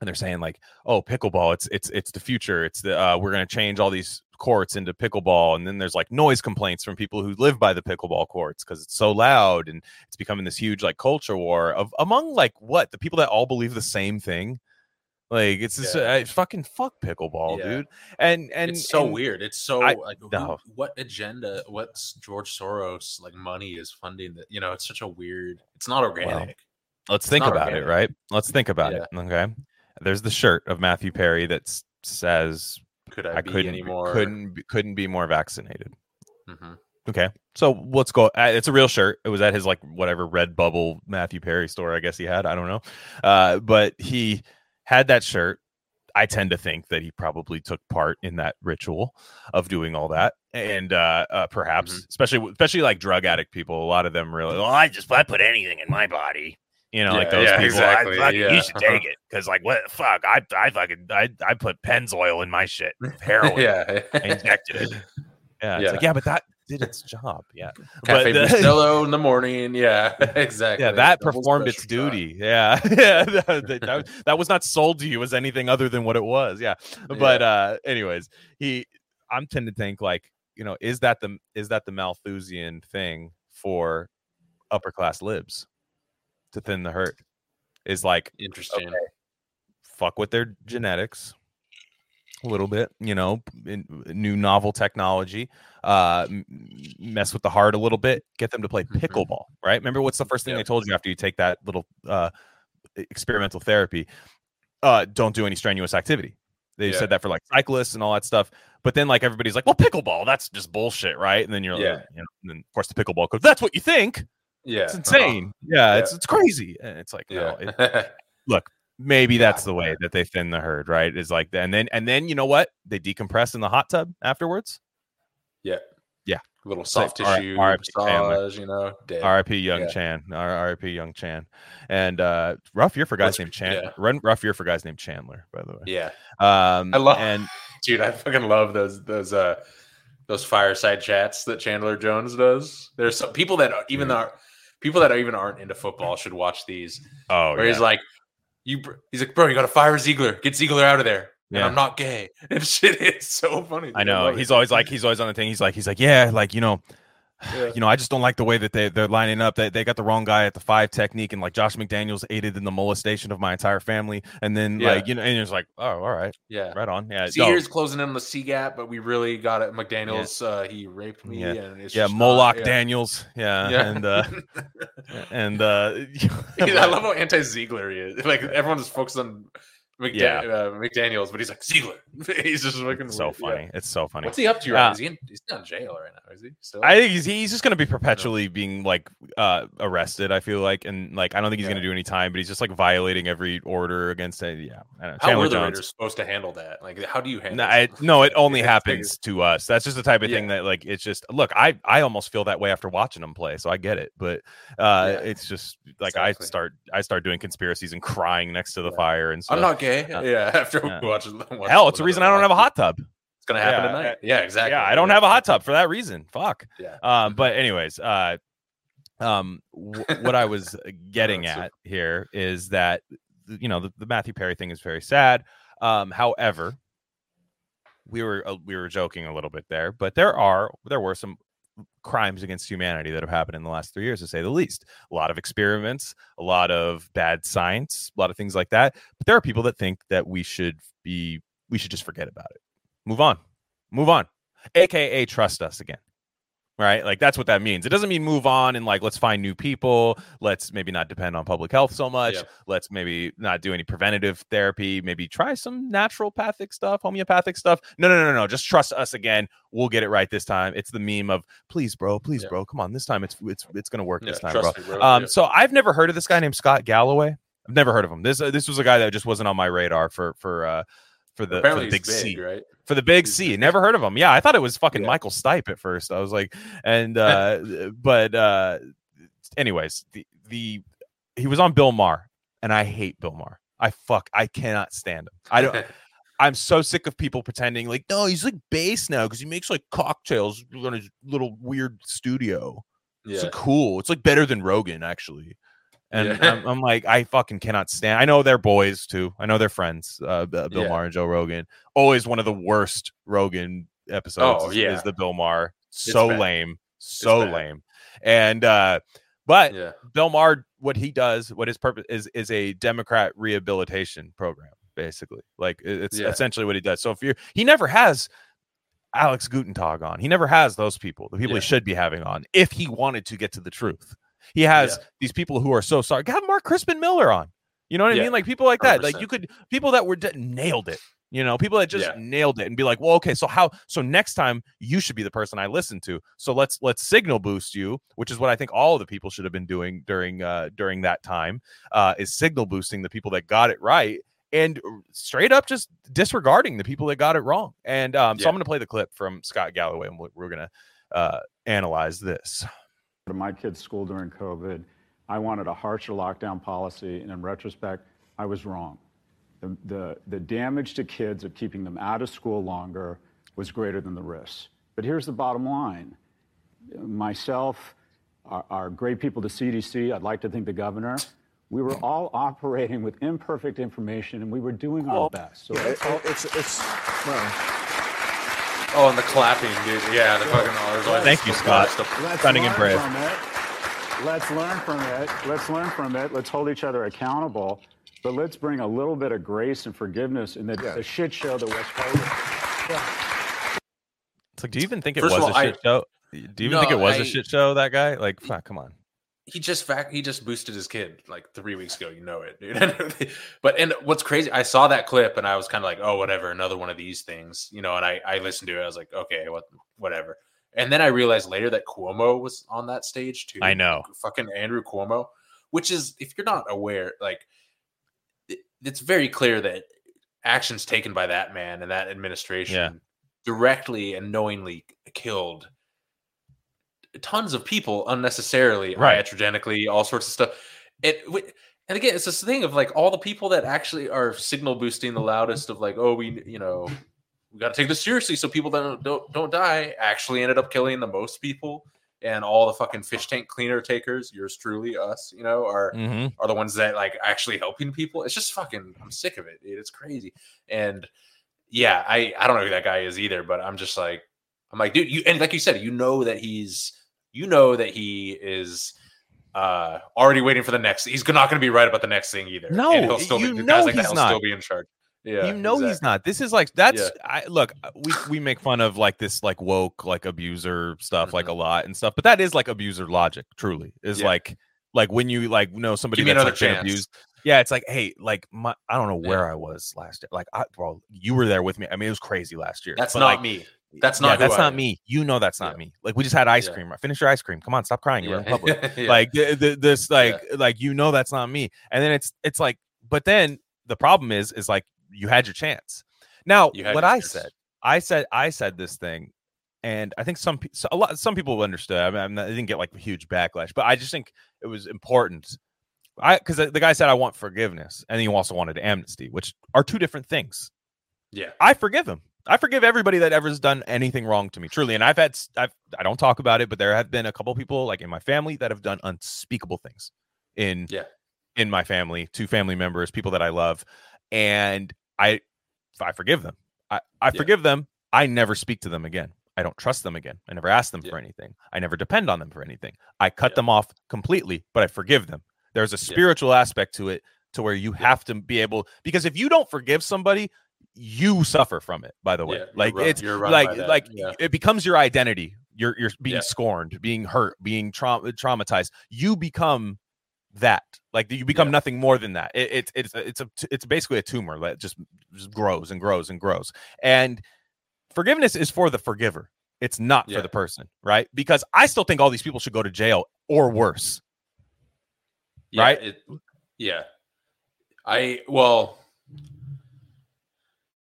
and they're saying like, oh, pickleball, it's it's it's the future. It's the uh, we're gonna change all these courts into pickleball. And then there's like noise complaints from people who live by the pickleball courts because it's so loud and it's becoming this huge like culture war of among like what the people that all believe the same thing. Like it's just Yeah. uh, fucking fuck pickleball, Yeah. dude. And and it's so and- weird. It's so I- like who- no. what agenda, what George Soros like money is funding that? You know, it's such a weird. It's not organic. let's think not about it, right? Let's think about it. Okay. There's the shirt of Matthew Perry that says Could I, I be couldn't anymore? couldn't be- couldn't be more vaccinated. Mhm. Okay. So let's go. uh, It's a real shirt. It was at his like whatever red bubble Matthew Perry store, I guess he had. I don't know. Uh, but he had that shirt. I tend to think that he probably took part in that ritual of doing all that. And uh, uh perhaps, Mhm. especially especially like drug addict people, a lot of them really, well, I just I put anything in my body. You know, like those yeah, people. exactly, I, fucking, yeah, You should uh-huh. take it because, like, what the fuck? I, I fucking, I, I put Pennzoil in my shit, heroin. yeah. I injected it. Yeah, it's Yeah. like, yeah, but that did its job. Yeah, Cafe but the- Bustelo in the morning. Yeah, exactly. yeah, that Double performed its special shot. duty. Yeah, yeah, that, that- that- that was not sold to you as anything other than what it was. Yeah, but uh, anyways, he, I'm tend to think like, you know, is that the is that the Malthusian thing for upper class libs to thin the herd? Is like Interesting. fuck with their genetics a little bit you know in, new novel technology uh mess with the heart a little bit get them to play Mhm. pickleball right remember what's the first thing Yep. they told you after you take that little uh experimental therapy uh don't do any strenuous activity they Yeah. said that for like cyclists and all that stuff but then like everybody's like well pickleball that's just bullshit right and then you're Yeah. like you know and then of course the pickleball coach that's what you think Yeah, it's uh-huh. insane yeah, Yeah. it's it's crazy and it's like no, it- Yeah, maybe Yeah, that's the way that they thin the herd, right? Is like, and then and then you know what? They decompress in the hot tub afterwards. yeah, Yeah. Little soft R- tissue. Chandler. massage. You know. R.I.P. Young Yeah. Chan. R- R.I.P. Young Chan. And uh rough year for guys named Chandler. yeah. Run rough year for guys named Chandler, by the way. Yeah, Um, I love- and dude, I fucking love those those uh those fireside chats that Chandler Jones does. There's some people that even Dude. are people that even aren't into football should watch these. oh where yeah. he's like, "You," he's like, "Bro, you got to fire Ziegler. Get Ziegler out of there." And I'm not gay. And shit is so funny. I know. love He's it. always like he's always on the thing. He's like he's like yeah, like you know, Yeah. you know, I just don't like the way that they they're lining up. They they got the wrong guy at the five technique, and like Josh McDaniels aided in the molestation of my entire family, and then Yeah. like you know, and it's like oh, all right, yeah. right on, yeah, See, no, here's closing in the C gap, but we really got it. McDaniels, uh, he raped me. Yeah. And it's yeah, just not- Moloch yeah. Daniels, yeah, Yeah. and uh, and uh, I love how anti Ziegler he is. Like everyone is focused on McDa- Yeah. uh, McDaniels, but he's like Ziegler. he's just so weird. Yeah. funny. It's so funny. What's he up to right now? Uh, Is he in, he's not in jail right now, is he? Still? I think he's, he's just gonna be perpetually being like uh arrested. I feel like, and like I don't think he's Yeah. gonna do any time, but he's just like violating every order against it. Yeah, I don't know. how were the Raiders supposed to handle that? Like, how do you handle? No, it, no, it only happens to us. That's just the type of thing that like it's just look. I I almost feel that way after watching them play, so I get it. But uh, Yeah. it's just like I start I start doing conspiracies and crying next to the Yeah. fire and stuff. I'm not gay. Uh, yeah, after yeah. we watch, watch Hell, it's the reason I don't have a hot tub. It's gonna happen Yeah, tonight. Yeah, exactly. Yeah, I don't have a hot tub for that reason. Fuck. Yeah. Um, but anyways, uh, um, w- what I was getting That's so- at here is that you know the, the Matthew Perry thing is very sad. Um, however, we were uh, we were joking a little bit there, but there are there were some crimes against humanity that have happened in the last three years, to say the least. A lot of experiments, a lot of bad science, a lot of things like that. But there are people that think that we should be we should just forget about it, move on, move on, aka trust us again right? Like that's what that means. It doesn't mean move on and like let's find new people. Let's maybe not depend on public health so much. Yeah. let's maybe not do any preventative therapy. Maybe try some naturopathic stuff homeopathic stuff. No no no no no. Just trust us again. We'll get it right this time. It's the meme of please bro please Yeah. bro. Come on this time it's it's it's gonna work Yeah, this time bro. me, bro. um so i've never heard of this guy named scott galloway. I've never heard of him. This uh, this was a guy that just wasn't on my radar for for uh for the, for the big big, C. right? For the big C. Never heard of him. Yeah, I thought it was fucking Yeah. Michael Stipe at first. I was like, and uh but uh anyways, the the he was on Bill Maher, and I hate Bill Maher. I fuck I cannot stand him. I don't I'm so sick of people pretending like, no, he's like bass now because he makes like cocktails on his little weird studio. It's yeah. like cool. It's like better than Rogan, actually. And Yeah. I'm, I'm like, I fucking cannot stand. I know they're boys too. I know they're friends. Uh, Bill Yeah. Maher and Joe Rogan. Always one of the worst Rogan episodes. Oh, is, yeah. is the Bill Maher. So lame. So lame. And uh, but yeah. Bill Maher, what he does, what his purpose is, is a Democrat rehabilitation program, basically. Like it's Yeah. essentially what he does. So if you're, he never has Alex Gutentag on. He never has those people, the people Yeah. he should be having on, if he wanted to get to the truth. He has Yeah. these people who are so sorry. Have Mark Crispin Miller on. You know what I mean? Like people like that. Like 100%. you could people that were de- nailed it. You know, people that just Yeah. nailed it and be like, well, okay, so how? So next time you should be the person I listen to. So let's let's signal boost you, which is what I think all of the people should have been doing during uh during that time. Uh, is signal boosting the people that got it right and straight up just disregarding the people that got it wrong. And um, so I'm going to play the clip from Scott Galloway, and we're, we're going to uh, analyze this. To my kids' school during COVID. I wanted a harsher lockdown policy, and in retrospect, I was wrong. The, the, the damage to kids of keeping them out of school longer was greater than the risks. But here's the bottom line myself, our, our great people, the CDC, I'd like to think the governor, we were all operating with imperfect information and we were doing our best. So It- oh, it's it's well, Oh, and the clapping, dude. Yeah, the fucking. Oh, there's always Thank you, Scott. the- Let's Stunning learn and brave. From it. Let's learn from it. Let's learn from it. Let's hold each other accountable. But let's bring a little bit of grace and forgiveness in the, the shit show that West Coast. It's like, do you even think it First was all, a I- shit show? Do you even think it was a I- shit show? That guy, like, fuck, come on. He just fact he just boosted his kid like three weeks ago. You know it, dude. but and what's crazy, I saw that clip and I was kind of like, oh, whatever, another one of these things, you know. And I I listened to it. I was like, okay, what, whatever. And then I realized later that Cuomo was on that stage too. I know. fucking Andrew Cuomo, which is if you're not aware, like it, it's very clear that actions taken by that man and that administration directly and knowingly killed tons of people unnecessarily, Right. iatrogenically, all sorts of stuff. It and again, it's this thing of like all the people that actually are signal boosting the loudest of like, oh, we you know, we got to take this seriously so people don't don't don't die. Actually, ended up killing the most people, and all the fucking fish tank cleaner takers, yours truly, us, you know, are hmm are the ones that like actually helping people. It's just fucking. I'm sick of it, dude. It's crazy. And yeah, I I don't know who that guy is either, but I'm just like I'm like, dude, you and like you said, you know that he's you know that he is uh already waiting for the next. He's not going to be right about the next thing either. No, and he'll still you be, know guys like he's not. still be in charge. Yeah, you know he's not. This is like that's Yeah. I look, uh, we we make fun of like this like woke like abuser stuff like Mhm. a lot and stuff, but that is like abuser logic, truly. Is Yeah. like like when you like know somebody Give that's like been abused. Yeah, it's like, hey, like my I don't know Yeah. where I was last year. Like I bro, you were there with me. I mean, it was crazy last year. That's but, not like, me. That's not. who that's I not am. me. You know that's not Yeah. me. Like we just had ice Yeah. cream. Finish your ice cream. Come on, stop crying. You're in public. Yeah. like th- th- this like like you know that's not me and then it's it's like but then the problem is is like you had your chance now You what i chance. said i said i said this thing and i think some so a lot some people understood i mean I'm not, i didn't get like a huge backlash but i just think it was important i because the guy said i want forgiveness and he also wanted amnesty which are two different things yeah. I forgive him. I forgive everybody that ever's done anything wrong to me. Truly, and I've had I've I don't talk about it, but there have been a couple people like in my family that have done unspeakable things in Yeah. in my family, two family members, people that I love, and I I forgive them. I I Yeah. forgive them. I never speak to them again. I don't trust them again. I never ask them Yeah. for anything. I never depend on them for anything. I cut Yeah. them off completely, but I forgive them. There's a spiritual aspect to it to where you have to be able because if you don't forgive somebody, you suffer from it. By the way, Yeah, like it's run like like yeah. it becomes your identity. You're you're being Yeah. scorned, being hurt, being traum- uh, traumatized. You become that. Like you become nothing more than that. It, it's it's it's a it's basically a tumor that just, just grows and grows and grows. And forgiveness is for the forgiver. It's not for the person, right? Because I still think all these people should go to jail or worse. Right? It, yeah. I well,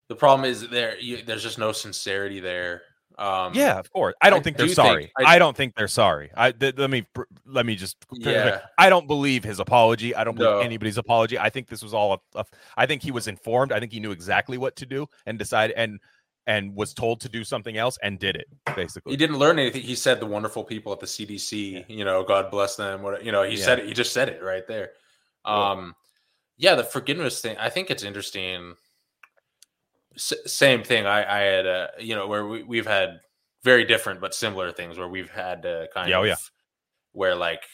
the problem is there. You, there's just no sincerity there. Um, Yeah, of course. I don't I think they're do think- sorry. I- I, don't think they're sorry. I th- let me let me just. Yeah. I don't believe his apology. I don't believe No. anybody's apology. I think this was all. A, a, I think he was informed. I think he knew exactly what to do and decided and and was told to do something else and did it basically. He didn't learn anything. He said the wonderful people at the CDC. You know, God bless them. What you know, he Yeah. said it. He just said it right there. Yeah. Um, yeah, the forgiveness thing. I think it's interesting. S- same thing. I, I had, uh, you know, where we, we've had very different but similar things where we've had uh, kind Yeah, oh of yeah. where like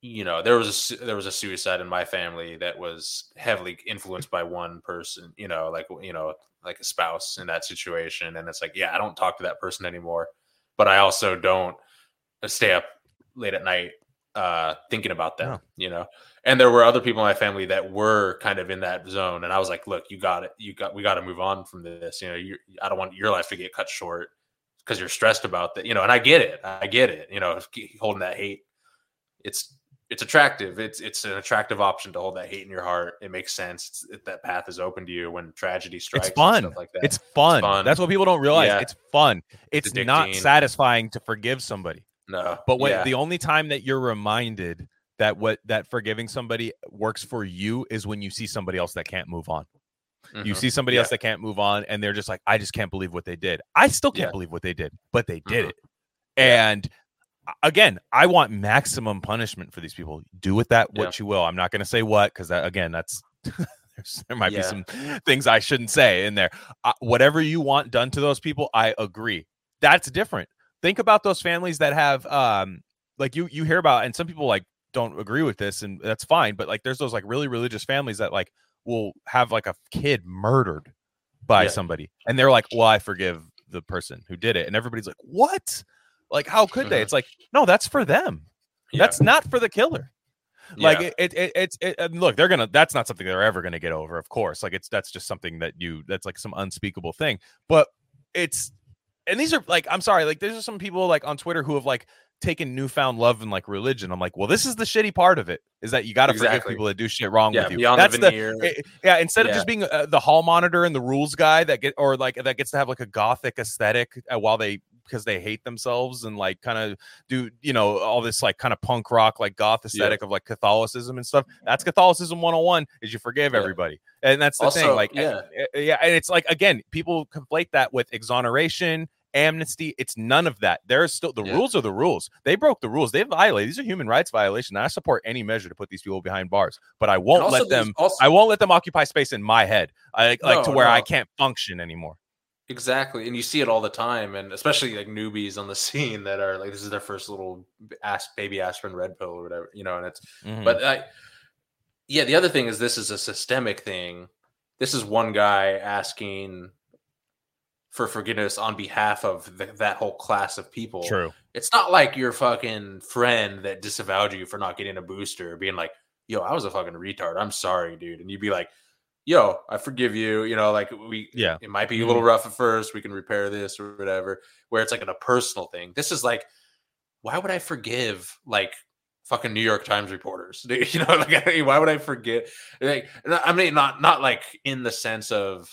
you know there was a there was a suicide in my family that was heavily influenced by one person you know like you know like a spouse in that situation and it's like yeah i don't talk to that person anymore but i also don't uh, stay up late at night uh, thinking about them, No. you know. And there were other people in my family that were kind of in that zone, and I was like, "Look, you got it. You got. We got to move on from this. You know, you. I don't want your life to get cut short because you're stressed about that. You know, and I get it. I get it. You know, holding that hate, it's it's attractive. It's it's an attractive option to hold that hate in your heart. It makes sense. It's, it, that path is open to you when tragedy strikes. It's fun. like that. It's fun. fun. That's what people don't realize. Yeah. It's fun. It's, not satisfying to forgive somebody. No, But when yeah. the only time that you're reminded that what that forgiving somebody works for you is when you see somebody else that can't move on. You Mhm. see somebody Yeah. else that can't move on and they're just like, I just can't believe what they did. I still can't Yeah. believe what they did, but they did Mhm. it. And again, I want maximum punishment for these people. Do with that what you will. I'm not going to say what because that again, that's there might be some things I shouldn't say in there. Uh, whatever you want done to those people, I agree. That's different. Think about those families that have um like you you hear about and some people like don't agree with this and that's fine, but like there's those like really religious families that like will have like a kid murdered by Yeah. somebody and they're like, "Well, I forgive the person who did it." And everybody's like, "What?" Like how could they? Mhm. It's like, "No, that's for them. Yeah. That's not for the killer." like Yeah. it, it, it it's it, and look they're gonna that's not something they're ever gonna get over of course like it's that's just something that you that's like some unspeakable thing but it's and these are like i'm sorry like there's some people like on twitter who have like taken newfound love and like religion. I'm like well this is the shitty part of it is that you gotta forgive people that do shit wrong yeah, with you that's the the yeah instead of just being uh, the hall monitor and the rules guy that get or like that gets to have like a gothic aesthetic uh, while they because they hate themselves and like kind of do you know all this like kind of punk rock like goth aesthetic of like catholicism and stuff that's catholicism 101 is you forgive Yeah. everybody. And that's the thing like yeah. uh, uh, yeah and it's like again people conflate that with exoneration amnesty it's none of that there's still the Yeah. rules are the rules they broke the rules they violated these are human rights violations i support any measure to put these people behind bars but i won't let them also- I won't let them occupy space in my head. I like to No, where I can't function anymore. Exactly, and you see it all the time, and especially like newbies on the scene that are like this is their first little ass baby aspirin red pill or whatever, you know. And it's Mhm. but I, yeah, the other thing is this is a systemic thing. This is one guy asking for forgiveness on behalf of the, that whole class of people. true. It's not like your fucking friend that disavowed you for not getting a booster, being like, "Yo, I was a fucking retard. I'm sorry, dude," and you'd be like. Yo, I forgive you. You know, like we, Yeah. it might be a little mm-hmm. rough at first. We can repair this or whatever. Where it's like a personal thing. This is like, why would I forgive like fucking New York Times reporters? You know, like I mean, why would I forget? Like, I mean, not not like in the sense of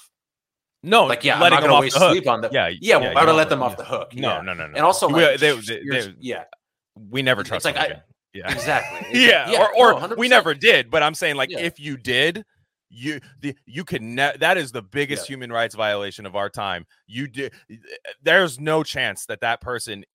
No, like, yeah, I'm not them gonna off waste the hook. sleep on them. Yeah, Yeah, would I don't- let them yeah. off the hook? No, Yeah. no, no, no. And also, We- they- they- they- yeah, we never trust. It's like them I- yeah, exactly. It's yeah, like- or no, we never did. But I'm saying like Yeah. if you did. You the you could ne- that is the biggest Yeah. human rights violation of our time. You did there's no chance that that person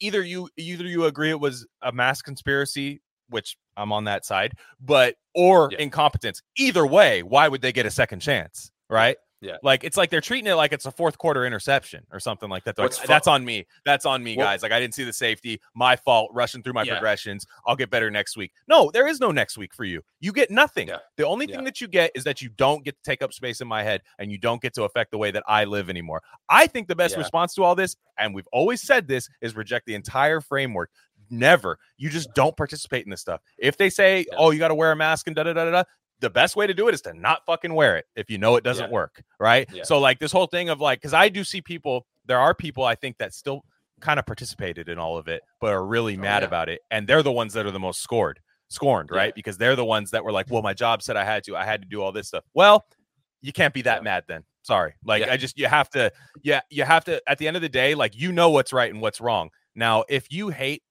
either you either you agree it was a mass conspiracy, which I'm on that side, but or Yeah. incompetence. Either way, why would they get a second chance? Right? Yeah. Like it's like they're treating it like it's a fourth quarter interception or something like that. Like, fu- That's on me. That's on me, Well- guys. Like I didn't see the safety. My fault. Rushing through my Yeah. progressions. I'll get better next week. No, there is no next week for you. You get nothing. Yeah. The only thing Yeah. that you get is that you don't get to take up space in my head and you don't get to affect the way that I live anymore. I think the best response to all this, and we've always said this, is reject the entire framework. Never. You just don't participate in this stuff. If they say, Yeah. "Oh, you got to wear a mask," and da da da da da, the best way to do it is to not fucking wear it if you know it doesn't Yeah. work, right? Yeah. So like this whole thing of like, because I do see people, there are people I think that still kind of participated in all of it, but are really Oh, mad yeah. about it, and they're the ones that are the most scored, scorned, right? Because they're the ones that were like, mm-hmm. "Well, my job said I had to, I had to do all this stuff." Well, you can't be that mad then. Sorry, like. I just you have to, yeah, you have to. At the end of the day, like you know what's right and what's wrong. Now, if you hate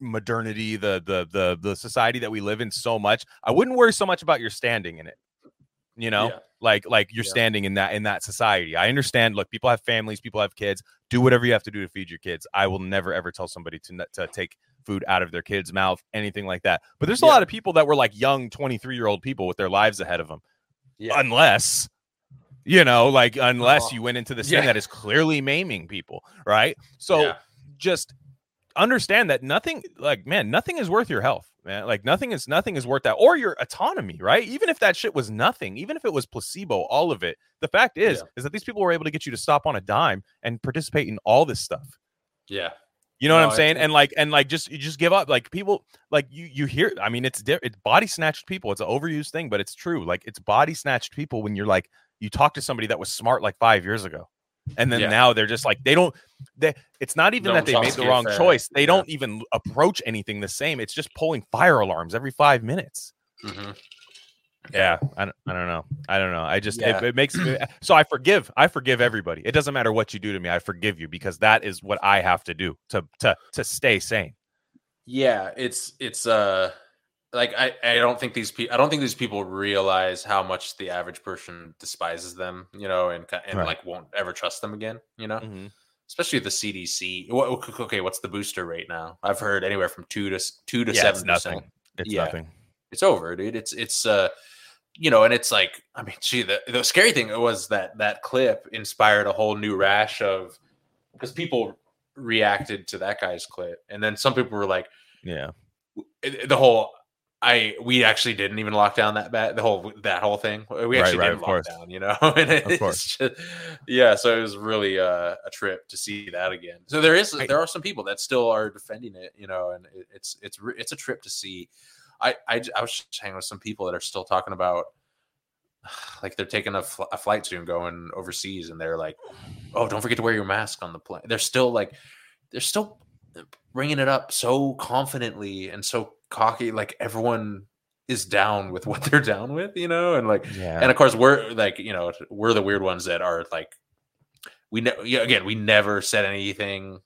modernity, the the the the society that we live in so much, I wouldn't worry so much about your standing in it. You know, Yeah. like like you're Yeah. standing in that in that society. I understand. Look, people have families, people have kids. Do whatever you have to do to feed your kids. I will never ever tell somebody to to take food out of their kid's mouth, anything like that. But there's a Yeah. lot of people that were like young 23 year old people with their lives ahead of them. Unless you know, like unless Uh-huh. you went into this thing that is clearly maiming people, right? So just understand that nothing like man nothing is worth your health man like nothing is nothing is worth that or your autonomy right even if that shit was nothing even if it was placebo all of it the fact is Yeah. is that these people were able to get you to stop on a dime and participate in all this stuff yeah, You know what I'm saying? And like and like just you just give up. Like people like you you hear I mean it's it's body snatched people. It's an overused thing, but it's true. Like it's body snatched people when you're like you talk to somebody that was smart like 5 years ago. And then Yeah. now they're just like they don't they it's not even No that they made the wrong effect, choice. They yeah. don't even approach anything the same. It's just pulling fire alarms every 5 minutes. Mhm. Yeah, I don't, I don't know. I don't know. I just Yeah. it, it makes me so I forgive. I forgive everybody. It doesn't matter what you do to me. I forgive you because that is what I have to do to to to stay sane. Yeah, it's it's uh like I I don't think these people I don't think these people realize how much the average person despises them, you know, and and Right. like won't ever trust them again, you know. Mhm. Especially the CDC. Okay, what's the booster rate now? I've heard anywhere from two to two to Yeah, seven percent. nothing. It's Yeah. nothing. It's over, dude. It's it's uh you know, and it's like I mean, gee, the the scary thing was that that clip inspired a whole new rash of because people reacted to that guy's clip, and then some people were like Yeah. the whole I we actually didn't even lock down that bad the whole that whole thing. We actually right, didn't lock course. down you know? And it's course. just- yeah so it was really uh, a trip to see that again. So there is I- there are some people that still are defending it you know and it, it's it's it's a trip to see. I I was just hanging with some people that are still talking about like they're taking a, fl- a flight soon going overseas and they're like oh don't forget to wear your mask on the plane. They're still like they're still bringing it up so confidently and so cocky like everyone is down with what they're down with you know and like Yeah. and of course we're like you know we're the weird ones that are like we ne- yeah, again we never said anything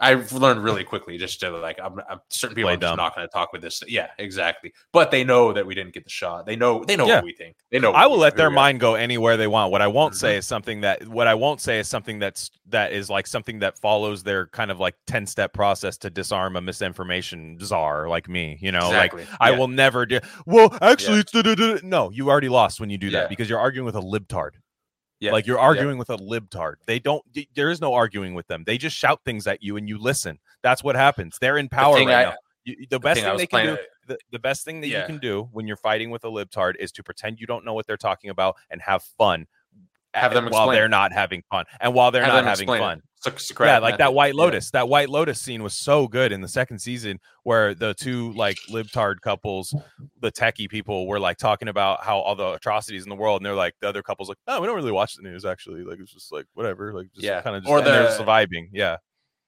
I've learned really quickly just to like I'm, I'm certain people Play are just dumb. not going to talk with this yeah exactly but they know that we didn't get the shot they know they know Yeah. what we think they know I will let their mind go anywhere they want. What I won't Mm-hmm. say is something that what I won't say is something that's that is like something that follows their kind of like 10 step process to disarm a misinformation czar like me, you know, like exactly I will never do. Well, actually, it's no. You already lost when you do Yeah. that because you're arguing with a libtard. Yeah Like you're yeah. arguing with a libtard. They don't. There is no arguing with them. They just shout things at you and you listen. That's what happens. They're in power thing right I- now. You, the best thing thing they can do. The, the best thing that Yeah. you can do when you're fighting with a libtard is to pretend you don't know what they're talking about and have fun. Have them while they're it. not having fun, and while they're Have not having fun. Yeah, like that. White Yeah. Lotus. That White Lotus scene was so good in the second season where the two like libtard couples, the techie people, were like talking about how all the atrocities in the world, and they're like the other couples like, oh, we don't really watch the news actually. Like it's just like whatever. Like just Yeah. kind of just Or and they're surviving. Yeah,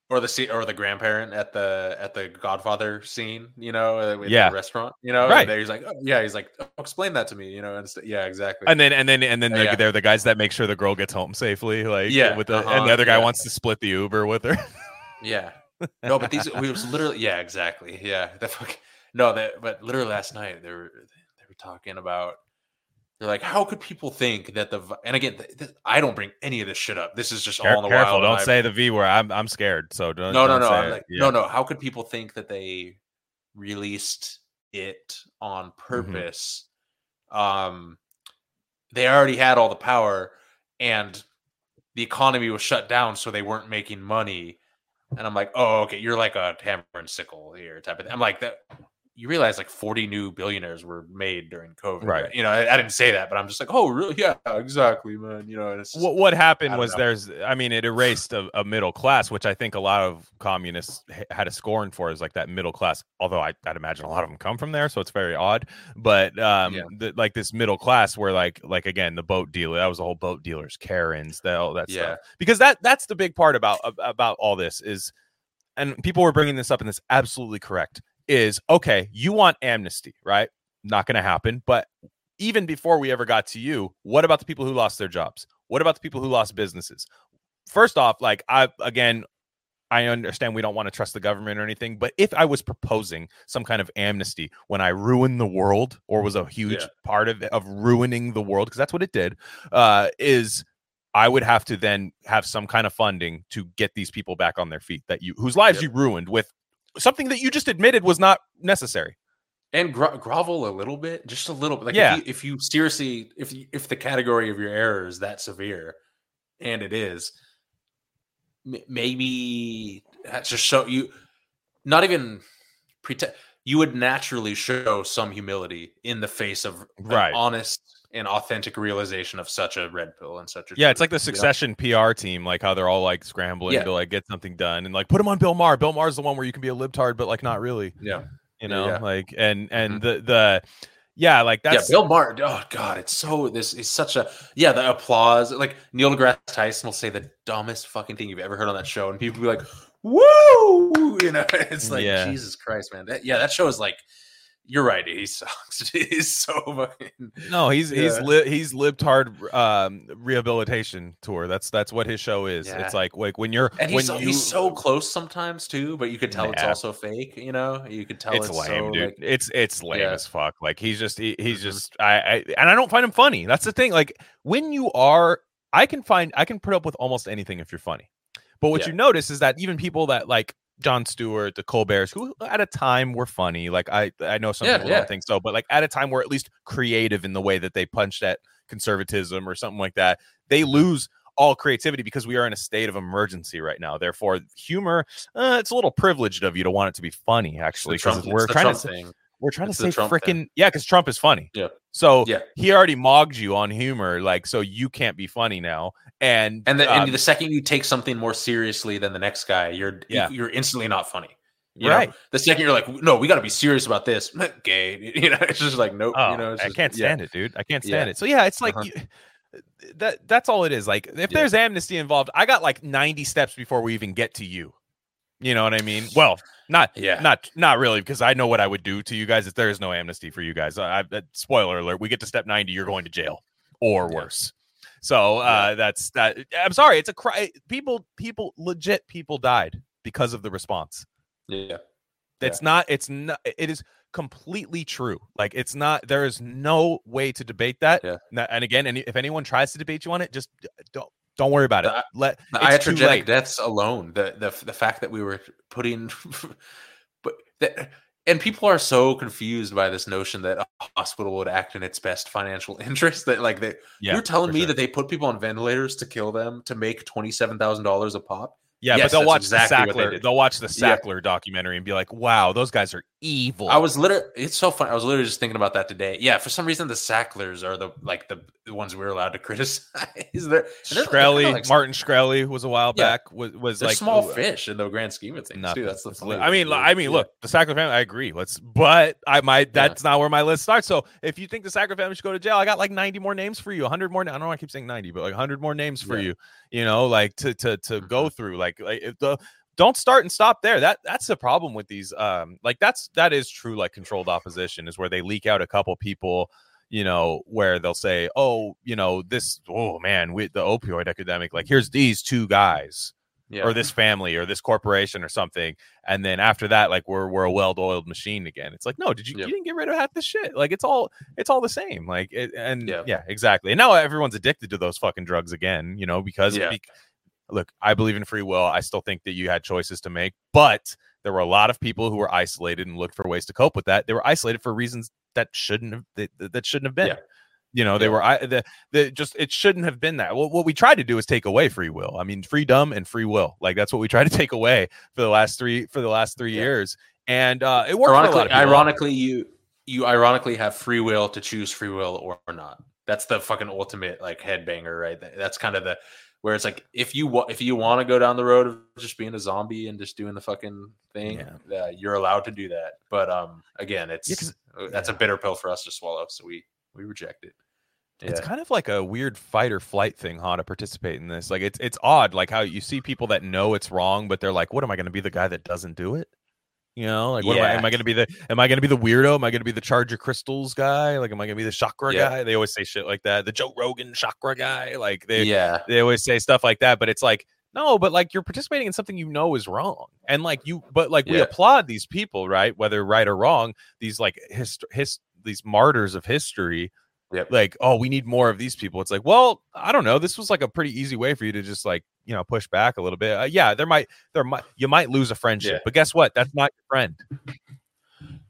or the or the grandparent at the at the Godfather scene, you know, uh, at Yeah. the restaurant, you know, Right. There he's like, oh, yeah, he's like, oh, explain that to me, you know, and st- yeah, exactly. and then and then and then Uh, like, yeah. they're the guys that make sure the girl gets home safely. Like Yeah, with the uh-huh, and the other guy yeah. wants to split the Uber with her. yeah, no, but these we was literally, yeah, exactly, yeah, the fuck, no, that, but literally last night they were they were talking about. They're like, how could people think that the and again, th- th- I don't bring any of this shit up. This is just all in the Careful, wild. don't say the V word. I'm I'm scared. So don't. no, no, don't no. I'm like, Yeah. no, no. How could people think that they released it on Mm-hmm. purpose? Um, they already had all the power, and the economy was shut down, so they weren't making money. And I'm like, oh, okay, you're like a hammer and sickle here type of thing. I'm like that. You realize like 40 new billionaires were made during COVID, Right. You know, I, I didn't say that, but I'm just like, oh, really? Yeah, exactly, man. You know, it's just, what what happened was know. there's i mean it erased a, a middle class which i think a lot of communists had a scorn for is like that middle class although I, i'd imagine a lot of them come from there so it's very odd but um Yeah. the, like this middle class where like like again the boat dealer that was the whole boat dealers karens that all that Yeah. stuff because that that's the big part about about all this is and people were bringing this up and it's absolutely correct is okay you want amnesty right not going to happen but even before we ever got to you, what about the people who lost their jobs? What about the people who lost businesses? First off, like I again, I understand we don't want to trust the government or anything, but if I was proposing some kind of amnesty when I ruined the world or was a huge Yeah. part of of ruining the world, because that's what it did, uh, is I would have to then have some kind of funding to get these people back on their feet that you whose lives Yep. you ruined with something that you just admitted was not necessary. and gro- grovel a little bit, just a little bit. Like Yeah. if, you, if you seriously, if you, if the category of your error is that severe, and it is, m- maybe that's just show you, not even pretend. you would naturally show some humility in the face of Right. honest and authentic realization of such a red pill and such a Yeah, it's like the? Succession PR team, like how they're all like scrambling Yeah. to like get something done, and like put him on Bill Maher. Bill Maher's the one where you can be a libtard, but like not really, Yeah, you know, yeah. like and and mm-hmm. the the yeah, like that's yeah. Bill Maher. Oh God, it's so. This is such a. Yeah, the applause. Like Neil deGrasse Tyson will say the dumbest fucking thing you've ever heard on that show, and people be like, "Woo!" You know, it's like Yeah. Jesus Christ, man. That, yeah, that show is like. You're right. He sucks. He's so fucking. no, he's he's Yeah. li- he's libtard um rehabilitation tour. That's that's what his show is. Yeah. It's like like when you're And when he's so, you he's so close sometimes too, but you could tell it's also fake. You know, you could tell it's it's, lame, so, dude. like- it's it's lame Yeah. as fuck. Like he's just he, he's Mhm. just I, I and I don't find him funny. That's the thing. Like when you are, I can find I can put up with almost anything if you're funny. But what Yeah. you notice is that even people that like Jon Stewart, the Colberts, who at a time were funny. Like I I know some Yeah, people yeah. don't think so, but like at a time were at least creative in the way that they punched at conservatism or something like that. They lose all creativity because we are in a state of emergency right now. Therefore, humor, uh, it's a little privileged of you to want it to be funny, actually, because we're it's the trying Trump to thing. we're trying It's to say freaking yeah, because Trump is funny. Yeah. So Yeah. he already mogged you on humor, like so you can't be funny now. And And the, um, and the second you take something more seriously than the next guy, you're Yeah. you're instantly not funny. You know? Right. The second you're like, no, we got to be serious about this. Gay. You know, it's just like nope. oh, you know, it's I can't yeah. stand it, dude. I can't stand Yeah. it. So yeah, it's like Uh-huh. you, that. That's all it is. Like if Yeah. there's amnesty involved, I got like 90 steps before we even get to you. You know what I mean? Well, not Yeah. not not really because I know what I would do to you guys if there is no amnesty for you guys. I, I spoiler alert: we get to step 90, you're going to jail or Yeah. worse. So uh, that's that. I'm sorry, it's a cry. People, people, legit people died because of the response. Yeah. It's not. It's not. It is completely true. Like it's not. There is no way to debate that. Yeah. And again, any, if anyone tries to debate you on it, just don't don't worry about it. The- Let The iatrogenic deaths alone, the the the fact that we were putting, but that, and people are so confused by this notion that a hospital would act in its best financial interest. That like they, Yeah, you're telling me sure. that they put people on ventilators to kill them to make twenty seven thousand dollars a pop. Yeah, Yes, but they'll watch exactly the Sackler. did. They'll watch the Yeah. Sackler documentary and be like, "Wow, those guys are evil." I was literally, it's so funny. I was literally just thinking about that today. Yeah, for some reason, the Sacklers are the like the, the ones we're allowed to criticize. They're, and they're- they're Shkreli, like- Martin Shkreli was a while Yeah. back. Was was like small uh, fish in the grand scheme of things, nothing. too. That's the funny I mean, I mean, look, the Sackler family. I agree. Let's, but I might. That's not where my list starts. So if you think the Sackler family should go to jail, I got like ninety more names for you. hundred more. I don't know. why I keep saying ninety, but like hundred more names for Yeah. you. You know, like to to to Mhm. go through. Like like if the don't start and stop there. That that's the problem with these. Um, like that's that is true. Like controlled opposition is where they leak out a couple people. You know, where they'll say, "Oh, you know, this. Oh man, with the opioid epidemic. Like here's these two guys." yeah. or this family or this corporation or something and then after that like we're we're a well-oiled machine again it's like no did you Yep. you didn't get rid of half the shit like it's all it's all the same like it, and Yeah. yeah exactly and now everyone's addicted to those fucking drugs again you know because Yeah. bec- look i believe in free will i still think that you had choices to make but there were a lot of people who were isolated and looked for ways to cope with that they were isolated for reasons that shouldn't have that, that shouldn't have been Yeah. you know they Yeah. were i the, the just it shouldn't have been that what, what we tried to do is take away free will i mean freedom and free will like that's what we tried to take away for the last three for the last three Yeah. years and uh it worked ironically, ironically, you you ironically have free will to choose free will or, or not. That's the fucking ultimate like headbanger, right? That's kind of the where it's like if you wa- if you want to go down the road of just being a zombie and just doing the fucking thing, uh, you're allowed to do that. But um, again, it's 'cause- uh, that's a bitter pill for us to swallow, so we we reject it. It's kind of like a weird fight or flight thing, huh, to participate in this. Like it's it's odd, like how you see people that know it's wrong, but they're like, "What am I going to be the guy that doesn't do it?" You know, like, what am I? Am I going to be the? Am I going to be the weirdo? Am I going to be the chakra Crystals guy? Like, am I going to be the chakra Yeah. guy? They always say shit like that. The Joe Rogan chakra guy. Like they yeah, they always say stuff like that, but it's like no, but like you're participating in something you know is wrong, and like you, but like we applaud these people, right? Whether right or wrong, these like his his these martyrs of history. Yep. Like, oh, we need more of these people. It's like, well, I don't know. This was like a pretty easy way for you to just like you know push back a little bit. Uh, yeah, there might there might you might lose a friendship, Yeah. but guess what? That's not your friend.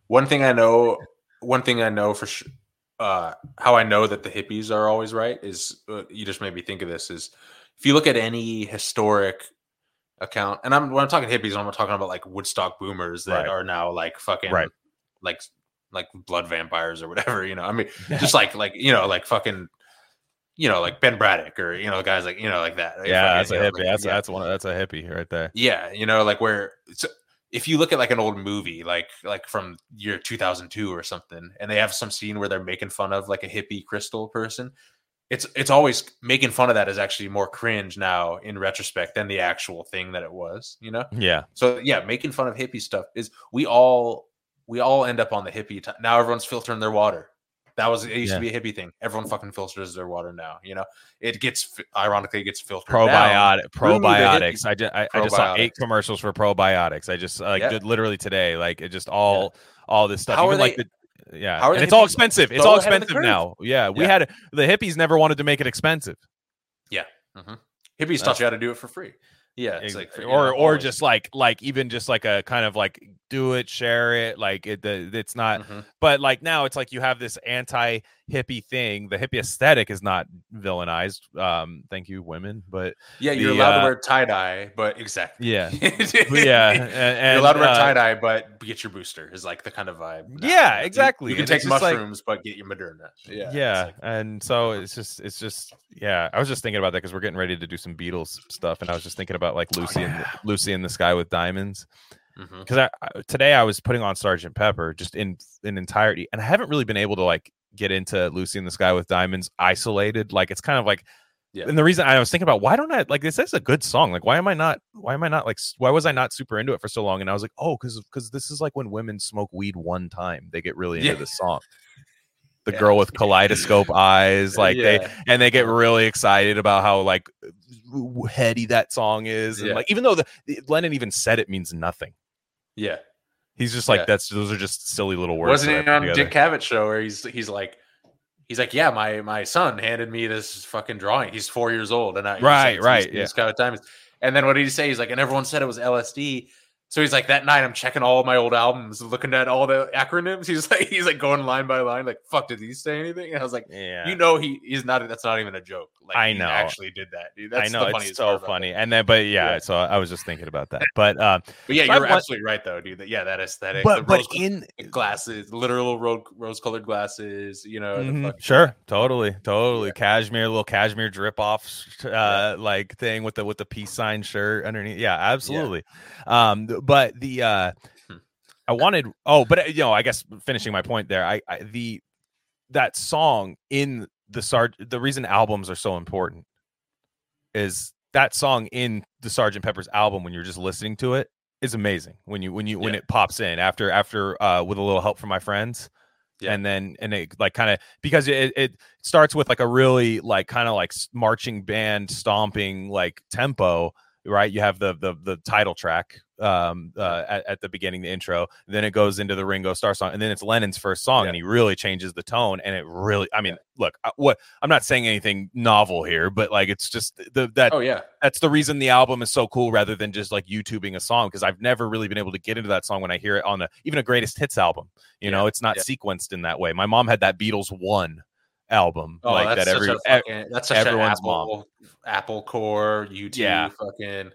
One thing I know, one thing I know for sure, uh, how I know that the hippies are always right is uh, you just made me think of this is if you look at any historic account, and I'm when I'm talking hippies, I'm talking about like Woodstock boomers that Right. are now like fucking Right. like like blood vampires or whatever. You know, I mean, just like like you know, like fucking. You know, like Ben Braddock, or you know, guys like you know, like that. yeah, fucking, that's a know, hippie. like- That's yeah. that's one. That's a hippie right there. Yeah, you know, like where so if you look at like an old movie, like like from year 2002 or something, and they have some scene where they're making fun of like a hippie crystal person, it's it's always making fun of that is actually more cringe now in retrospect than the actual thing that it was, you know? Yeah, So yeah, making fun of hippie stuff is we all we all end up on the hippie t- now everyone's filtering their water. That was it used Yeah. to be a hippie thing. Everyone fucking filters their water now, you know. It gets ironically it gets filtered probiotic probiotics. I just I, I just saw eight commercials for probiotics. I just like Yeah. literally today. Like it just all all this stuff. How are like they- the yeah, how are and it's all expensive. It's all ahead of the expensive now. Yeah, we Yeah. had the hippies never wanted to make it expensive. Yeah. Mm-hmm. Hippies That's- taught you how to do it for free. Yeah, it's like or know, or just like like even just like a kind of like do it share it like it the, it's not Mhm. but like now it's like you have this anti hippie thing the hippie aesthetic is not villainized um thank you women but yeah, you're the, allowed uh, to wear tie dye, but exactly. yeah yeah, and, and, you're allowed to wear uh, tie dye, but get your booster is like the kind of vibe. Yeah, know? You- exactly, You, can and take just like- mushrooms, but get your Moderna. Yeah, yeah, like- and so it's just it's just yeah i was just thinking about that because we're getting ready to do some beatles stuff and i was just thinking about like lucy and yeah. lucy in the sky with diamonds because I, I today I was putting on Sergeant Pepper just in in entirety, and I haven't really been able to like get into Lucy in the Sky with Diamonds isolated. Like it's kind of like, Yeah. and the reason I was thinking about why don't I like this is a good song. Like why am I not? Why am I not like? Why was I not super into it for so long? And I was like, oh, because because this is like when women smoke weed one time, they get really into Yeah. the song. The Yeah. girl with kaleidoscope eyes, like they and they get really excited about how like heady that song is, and Yeah. like even though the- Lennon even said it means nothing. yeah. He's just like Yeah. that's those are just silly little words. Wasn't it on together. Dick Cavett show where he's he's like he's like, yeah, my my son handed me this fucking drawing. He's four years old, and I he's Right, "It's right, Lucy yeah. the Sky with Diamonds." And then what did he say? He's like, and everyone said it was LSD. So he's like, that night I'm checking all my old albums, looking at all the acronyms. He's like, he's like going line by line, like, fuck, did he say anything? And I was like, Yeah, you know, he he's not. That's not even a joke. Like, I know. actually did that. Dude. That's I know it's so funny. And then, but yeah, Yeah. so I was just thinking about that. But uh, But yeah, you're want- absolutely right, though, dude. That, yeah, that aesthetic. the but but in glasses, literal ro- rose-colored glasses. You know, the Mhm, fucking- sure, totally, totally, Yeah. cashmere, little cashmere drip off, uh, like thing with the with the peace sign shirt underneath. Yeah, absolutely. Um, but the uh, Hmm. I wanted. Oh, but uh, you know, I guess finishing my point there. I, I the that song in the Sarge. The reason albums are so important is that song in the Sergeant Pepper's album when you're just listening to it is amazing when you when you when it pops in after after uh with a little help from my friends Yeah. and then and it like kind of because it, it starts with like a really like kind of like marching band stomping like tempo right you have the the the title track um uh at, at the beginning the intro then it goes into the ringo starr song and then it's lennon's first song Yeah. and he really changes the tone and it really i mean look I- what i'm not saying anything novel here but like it's just the that Oh yeah, that's the reason the album is so cool rather than just like YouTubing a song because I've never really been able to get into that song when I hear it on a even a greatest hits album. You know, it's not yeah. sequenced in that way. My mom had that Beatles one album Oh, like that's that every fucking, that's such everyone's Apple, Apple Corps, YouTube, Yeah. fucking,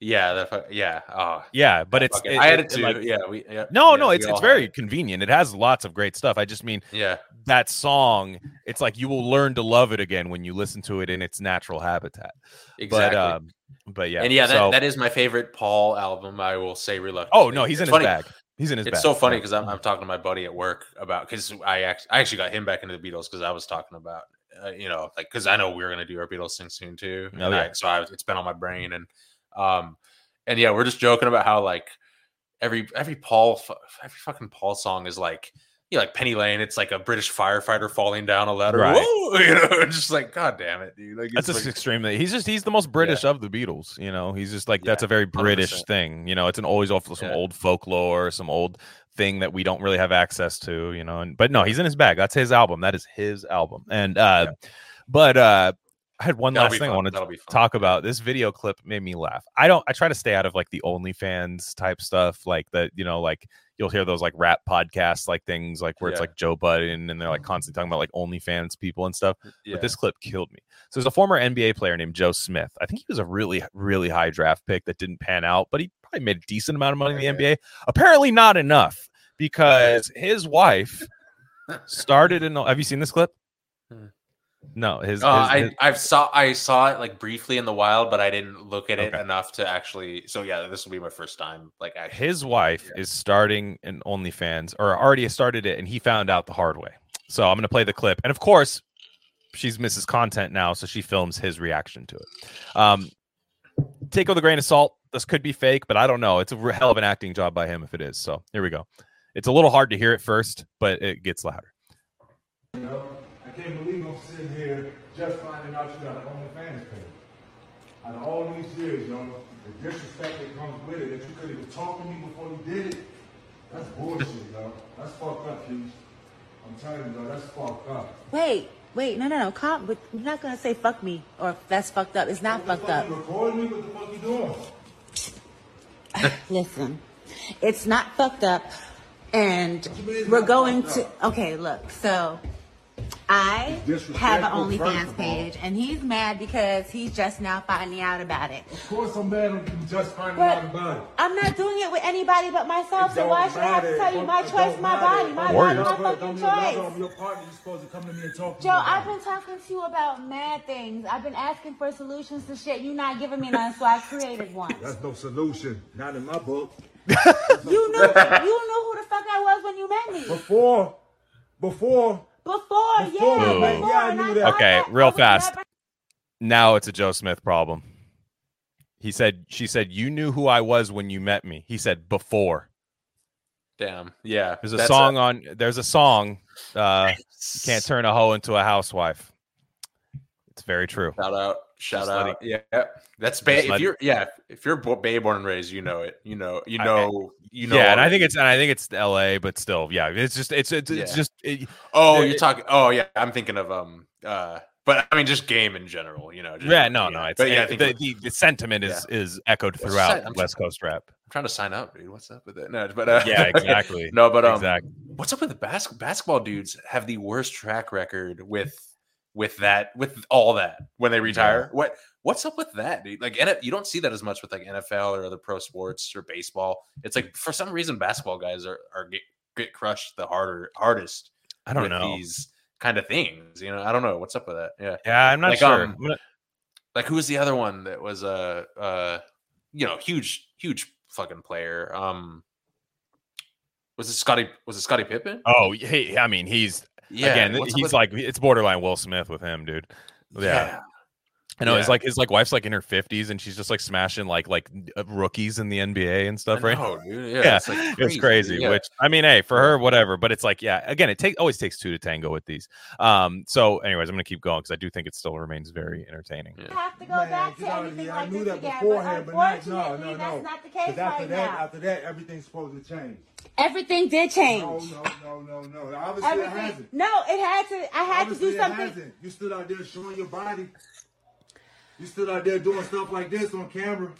yeah, the, yeah. Oh, yeah, but it's it- I had it- it too. like- yeah, we. Yeah, no, yeah, no, it's it's very it. convenient. It has lots of great stuff. I just mean Yeah, that song. It's like you will learn to love it again when you listen to it in its natural habitat. exactly. But um, but yeah, and yeah, that, so- that is my favorite Paul album. I will say reluctantly. oh no, he's in It's his funny. bag. He's in his It's so funny because I'm, I'm talking to my buddy at work about because I actually I actually got him back into the Beatles because I was talking about uh, you know like because I know we are gonna do our Beatles thing soon too. Oh, and I- yeah. so I, it's been on my brain and um and yeah we're just joking about how like every every Paul every fucking Paul song is like you know, like Penny Lane. It's like a British firefighter falling down a ladder. Right. Whoa! You know, just like God damn it, dude. Like That's it's just like, extremely. He's just he's the most British of the Beatles. You know, he's just like that's a very British 100%. thing. You know, it's an always off some Yeah. old folklore, some old thing that we don't really have access to. You know, and but no, he's in his bag. That's his album. That is his album. And uh, but uh, I had one That'll last thing I fun. wanted to That'll fun. talk about. This video clip made me laugh. I don't. I try to stay out of like the OnlyFans type stuff, like the you know like. You'll hear those like rap podcasts, like things like where it's like Joe Budden, and they're like mm-hmm. constantly talking about like OnlyFans people and stuff yeah. but this clip killed me. So there's a former NBA player named Joe Smith. I think he was a really, really high draft pick that didn't pan out, but he probably made a decent amount of money in the NBA. Apparently, not enough because his wife started in. Have you seen this clip? No, his. Uh, his- I his- I've saw I saw it like briefly in the wild, but I didn't look at it Okay. enough to actually. So yeah, this will be my first time. Like actually, his wife Yeah. is starting an OnlyFans or already started it, and he found out the hard way. So I'm going to play the clip, and of course, she's Mrs. Content now, so she films his reaction to it. Um, take it with a grain of salt. This could be fake, but I don't know. It's a hell of an acting job by him if it is. So here we go. It's a little hard to hear at first, but it gets louder. I can't believe I'm sitting here just finding out you got an OnlyFans page. Out of all these years, yo, the disrespect that comes with it, that you could even talk to me before you did it, that's bullshit, yo. That's fucked up, Hughes. I'm telling you, yo, that's fucked up. Wait, wait, no, no, no, calm. But you're not gonna say fuck me or that's fucked up. It's not What fucked up. Recording me? What the fuck you doing? Listen, it's not fucked up, and you mean it's we're going to. Okay, look. So, I have an OnlyFans page, and he's mad because he's just now finding out about it. Of course I'm mad you just finding But out about it. I'm not doing it with anybody but myself. It So why should I have to tell you my choice, my body, my body, my fucking choice. Your partner. You're supposed to come to me and talk to Joe. I've been talking to you about mad things. I've been asking for solutions to shit. You're not giving me none, so I created one. That's no solution. Not in my book. You knew, you knew who the fuck I was when you met me. Before, before, Before, Before yeah, we before. yeah, I knew that. Okay, that real fast. never- Now it's a Joe Smith problem. He said, she said, you knew who I was when you met me. He said, before. damn, yeah. There's a that's song on, there's a song, uh, you can't turn a hoe into a housewife. It's very true. Shout out, shout out. letting- Yeah, that's ba- if you're yeah, if you're bo- Bay born and raised, you know it. You know, you I- know, you know. yeah, and I think it's and I think it's L.A., but still, yeah, it's just it's it's, it's just it, Oh, it- you're talking. Oh, yeah. I'm thinking of um. uh But I mean, just game in general. You know. Just, yeah, no, no, it's But yeah, I it- the, the, the sentiment is is echoed throughout? I'm West Coast rap. I'm trying to sign up, dude. What's up with it? No, but uh, Yeah, exactly. no, but um, exactly. what's up with the bas- basketball dudes? Have the worst track record with with that with all that when they retire. What what's up with that, dude? Like, and you don't see that as much with like NFL or other pro sports or baseball. It's like for some reason basketball guys are are get, get crushed the harder hardest. I don't know. these kind of things. You know, I don't know what's up with that. Yeah, Yeah, I'm not Like, sure. um, gonna- like who was the other one that was a uh, uh, you know huge huge fucking player? Um, was it Scottie? Was it Scottie Pippen? oh, hey, I mean, he's Yeah, again, he's with- like it's borderline Will Smith with him, dude. Yeah, I know. It's Yeah. like his like wife's like in her 50s and she's just like smashing like like uh, rookies in the NBA and stuff, right? Oh, dude. Yeah, yeah, it's, like it's crazy. Yeah. Which I mean, hey, for her, whatever. But it's like, yeah, again, it takes always takes two to tango with these. Um, so, anyways, I'm gonna keep going because I do think it still remains very entertaining. Yeah. have to go Man, back to know, anything like I knew this that again. beforehand, but but not, unfortunately, no, no, that's not the case Because after right that, now. after that, everything's supposed to change. Everything did change. No, no, no, no, no. Obviously, it hasn't. No, it had to. I had Obviously, to do it something. hasn't. You stood out there showing your body. You stood out there doing stuff like this on camera.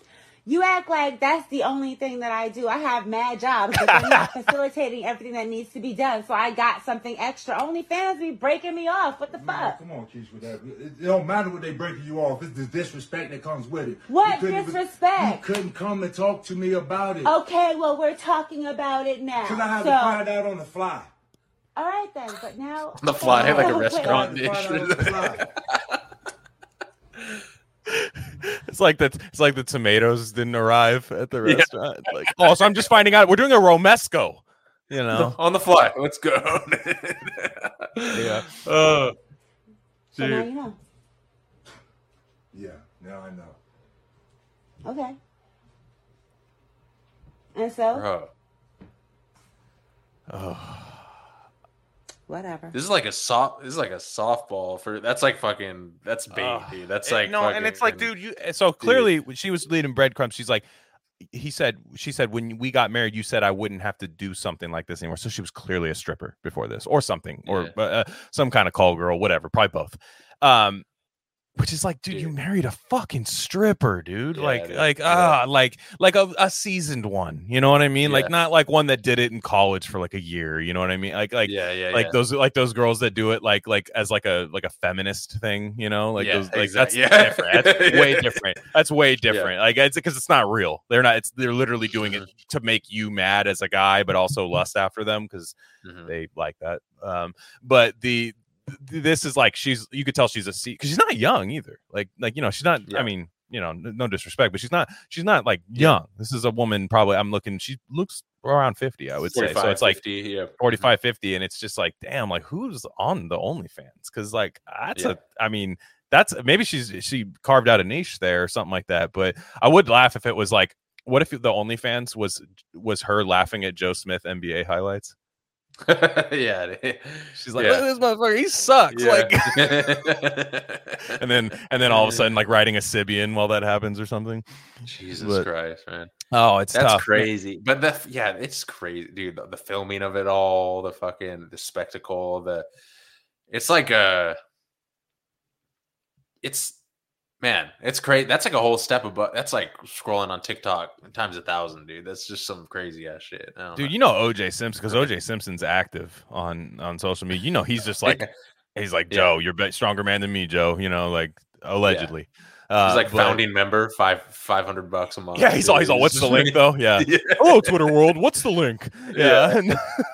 You act like that's the only thing that I do. I have mad jobs, but they're not facilitating everything that needs to be done. So I got something extra. OnlyFans be breaking me off. What the Man, fuck? come on, Keith, with that. It, it don't matter what they breaking you off. It's the disrespect that comes with it. What You couldn't even- disrespect? you couldn't come and talk to me about it. Okay, well we're talking about it now. Because I had so, to find out on the fly. all right then, but now On the fly, like a restaurant. I had to find out on the fly. It's like that. It's like the tomatoes didn't arrive at the restaurant. Like, oh, so I'm just finding out we're doing a romesco. You know? on the fly. Let's go. Yeah. Uh, So now you know. Yeah, now I know. Okay. And so Bro, whatever. this is like a soft. This is like a softball for. That's like fucking. That's bait, Ugh. dude. That's like no, and it's like, dude, you. So clearly, when she was leading breadcrumbs. She's like, he said, she said, when we got married, you said I wouldn't have to do something like this anymore. So she was clearly a stripper before this, or something, or Yeah. uh, some kind of call girl, whatever, probably both. Um, which is like, dude, you married a fucking stripper, dude. Yeah, like, dude. like, Yeah. ah, like, like a, a seasoned one. You know what I mean? Like, not like one that did it in college for like a year. You know what I mean? Like, like, yeah, yeah, like yeah. those, like those girls that do it, like, like as like a like a feminist thing. You know, like Yeah, those, like exact- that's yeah. different. That's way different. That's way different. Like, it's because it's not real. They're not. It's they're literally doing it Mm-hmm. to make you mad as a guy, but also lust after them because Mhm. they like that. Um, but the th- this is like she's you could tell she's a C because she's not young either. Like like you know she's not. Yeah. I mean you know no disrespect, but she's not she's not like young. This is a woman probably. I'm looking. She looks around fifty. I would say. So 45, it's like 50, yeah. Mm-hmm. 45 50 and it's just like damn like who's on the onlyfans because like that's Yeah. a i mean that's maybe she's she carved out a niche there or something like that but i would laugh if it was like what if the onlyfans was was her laughing at joe smith nba highlights yeah. she's like Yeah. this motherfucker he sucks like like, and then and then all of a sudden like riding a Sybian while that happens or something Jesus but- Christ, man. oh it's That's tough crazy. But the yeah, it's crazy, dude. The, the filming of it all, the fucking the spectacle, the it's like a it's man, it's crazy. That's like a whole step above that's like scrolling on TikTok times a thousand, dude. That's just some crazy ass shit. Dude know. you know oj simpson because oj simpson's active on on social media you know he's just like he's like Yeah. joe you're a stronger man than me joe you know like allegedly uh, He's like but- founding member, five five hundred bucks a month. Yeah, he's all he's all. What's the link though? Yeah. Yeah. Hello, Twitter world. What's the link? Yeah. Yeah.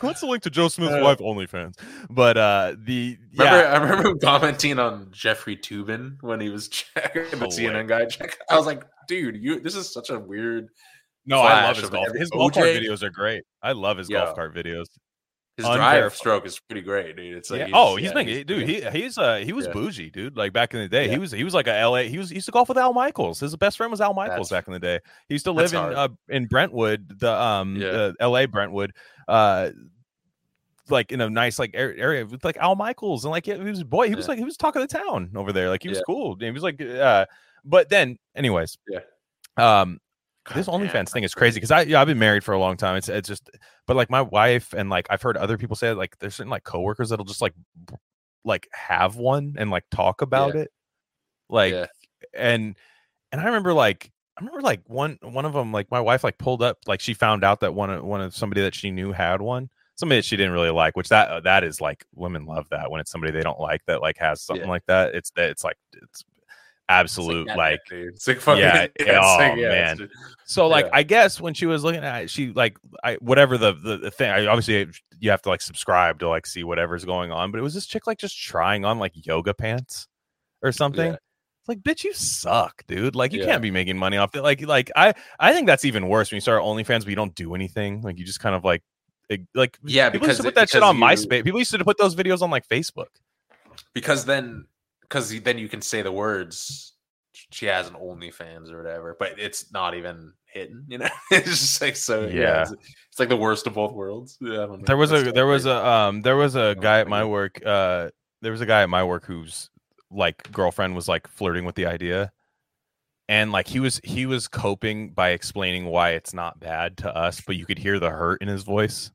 What's the link to Joe Smith's Uh, wife OnlyFans? But uh the Remember, yeah, I remember commenting on Jeffrey Toobin when he was checking the CNN guy. Check. I was like, dude, you. This is such a weird. no, I love his golf. His golf cart videos are great. I love his Yeah. golf cart videos. His drive stroke is pretty great, dude. It's like, yeah. he's Oh, he's yeah, been dude. He he's uh he was Yeah. bougie, dude. Like back in the day, he was he was like a L.A. He was he used to golf with Al Michaels. His best friend was Al Michaels That's- back in the day. He used to live in hard. uh, in Brentwood, the um the L.A. Brentwood, uh. Like in a nice like area with like Al Michaels and like he was boy he was like he was talking the town over there like he was Yeah. cool he was like uh but then anyways Yeah. um God damn, OnlyFans thing is crazy because I yeah, I've been married for a long time. It's it's just but like my wife and like I've heard other people say like there's certain like coworkers that'll just like like have one and like talk about it. Like Yeah. and and I remember like I remember like one one of them like my wife like pulled up like she found out that one of one of somebody that she knew had one somebody that she didn't really like which that that is like women love that when it's somebody they don't like that like has something Yeah. like that it's that it's like it's absolute yeah, like dude. It's like fucking, Yeah, it's oh, like, yeah, man. just- so like Yeah. I guess when she was looking at it, she like I whatever the, the the thing I obviously you have to like subscribe to like see whatever's going on, but it was this chick like just trying on like yoga pants or something. Yeah. It's like bitch, you suck, dude. Like you Yeah. can't be making money off it. Like like I I think that's even worse when you start OnlyFans, but you don't do anything. Like you just kind of like like Yeah, people used to because put that shit on you- MySpace. People used to put those videos on like Facebook. because then because then you can say the words she has an OnlyFans or whatever, but it's not even hidden. You know, it's just like so. Yeah, Yeah. it's, it's like the worst of both worlds. Yeah, I don't know. There was That's a there was a um there was a guy at my work uh there was a guy at my work whose like girlfriend was like flirting with the idea and like he was he was coping by explaining why it's not bad to us but you could hear the hurt in his voice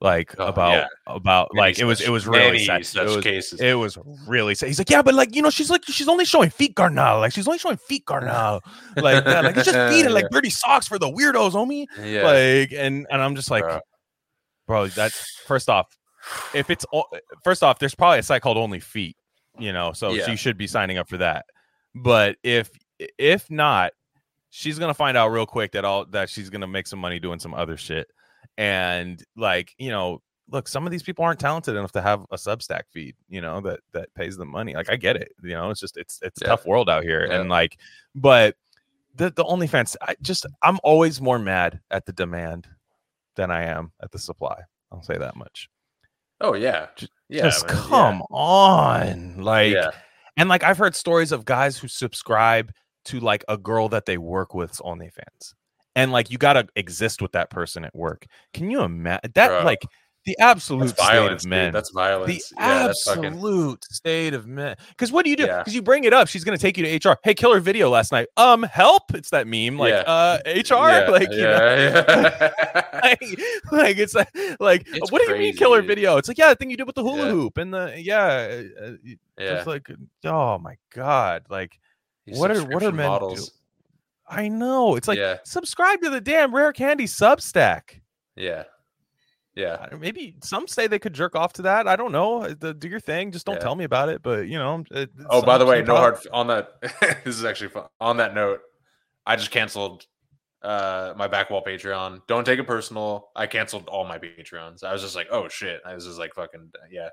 like Oh, about yeah. about Many like it was it was really such it was, cases. it was really sad. he's like yeah but like you know she's like she's only showing feet guard now like she's only showing feet guard now like that like it's just feet and like dirty socks for the weirdos homie yeah, like and and i'm just like Bruh. bro that's first off if it's first off there's probably a site called only feet you know so Yeah. she should be signing up for that but if if not she's gonna find out real quick that all that she's gonna make some money doing some other shit and like you know look some of these people aren't talented enough to have a substack feed you know that that pays them money like i get it you know it's just it's it's a Yeah. tough world out here Yeah. and like but the the OnlyFans, I just I'm always more mad at the demand than I am at the supply. I'll say that much. oh yeah, Ju- yeah, just man, yeah. come on, like, and like I've heard stories of guys who subscribe to like a girl that they work with with's OnlyFans, and like you gotta exist with that person at work. Can you imagine that? Bruh. Like the absolute state violence, of dude. men. That's the violence. yeah, that's fucking. absolute state of men. Because what do you do? Yeah. Because you bring it up, she's gonna take you to HR. Hey, killer video last night. Um, help! It's that meme, like Yeah. uh, HR, Yeah, like you know, yeah, yeah. like, like it's like, like It's what do you mean killer dude. video? It's like yeah, the thing you did with the hula Yeah. hoop and the yeah, uh, uh, yeah. it's like oh my god, like These what are- what are men models? I know it's like yeah, subscribe to the damn rare candy Substack. yeah, yeah. Maybe some say they could jerk off to that. I don't know. Uh, Do your thing. Just don't Yeah. tell me about it. But you know. it- Oh, by the way, no hard on that. this is actually fun. On that note, I just canceled uh my back wall Patreon. Don't take it personal. I canceled all my Patreons. I was just like, oh shit. I was just like fucking yeah.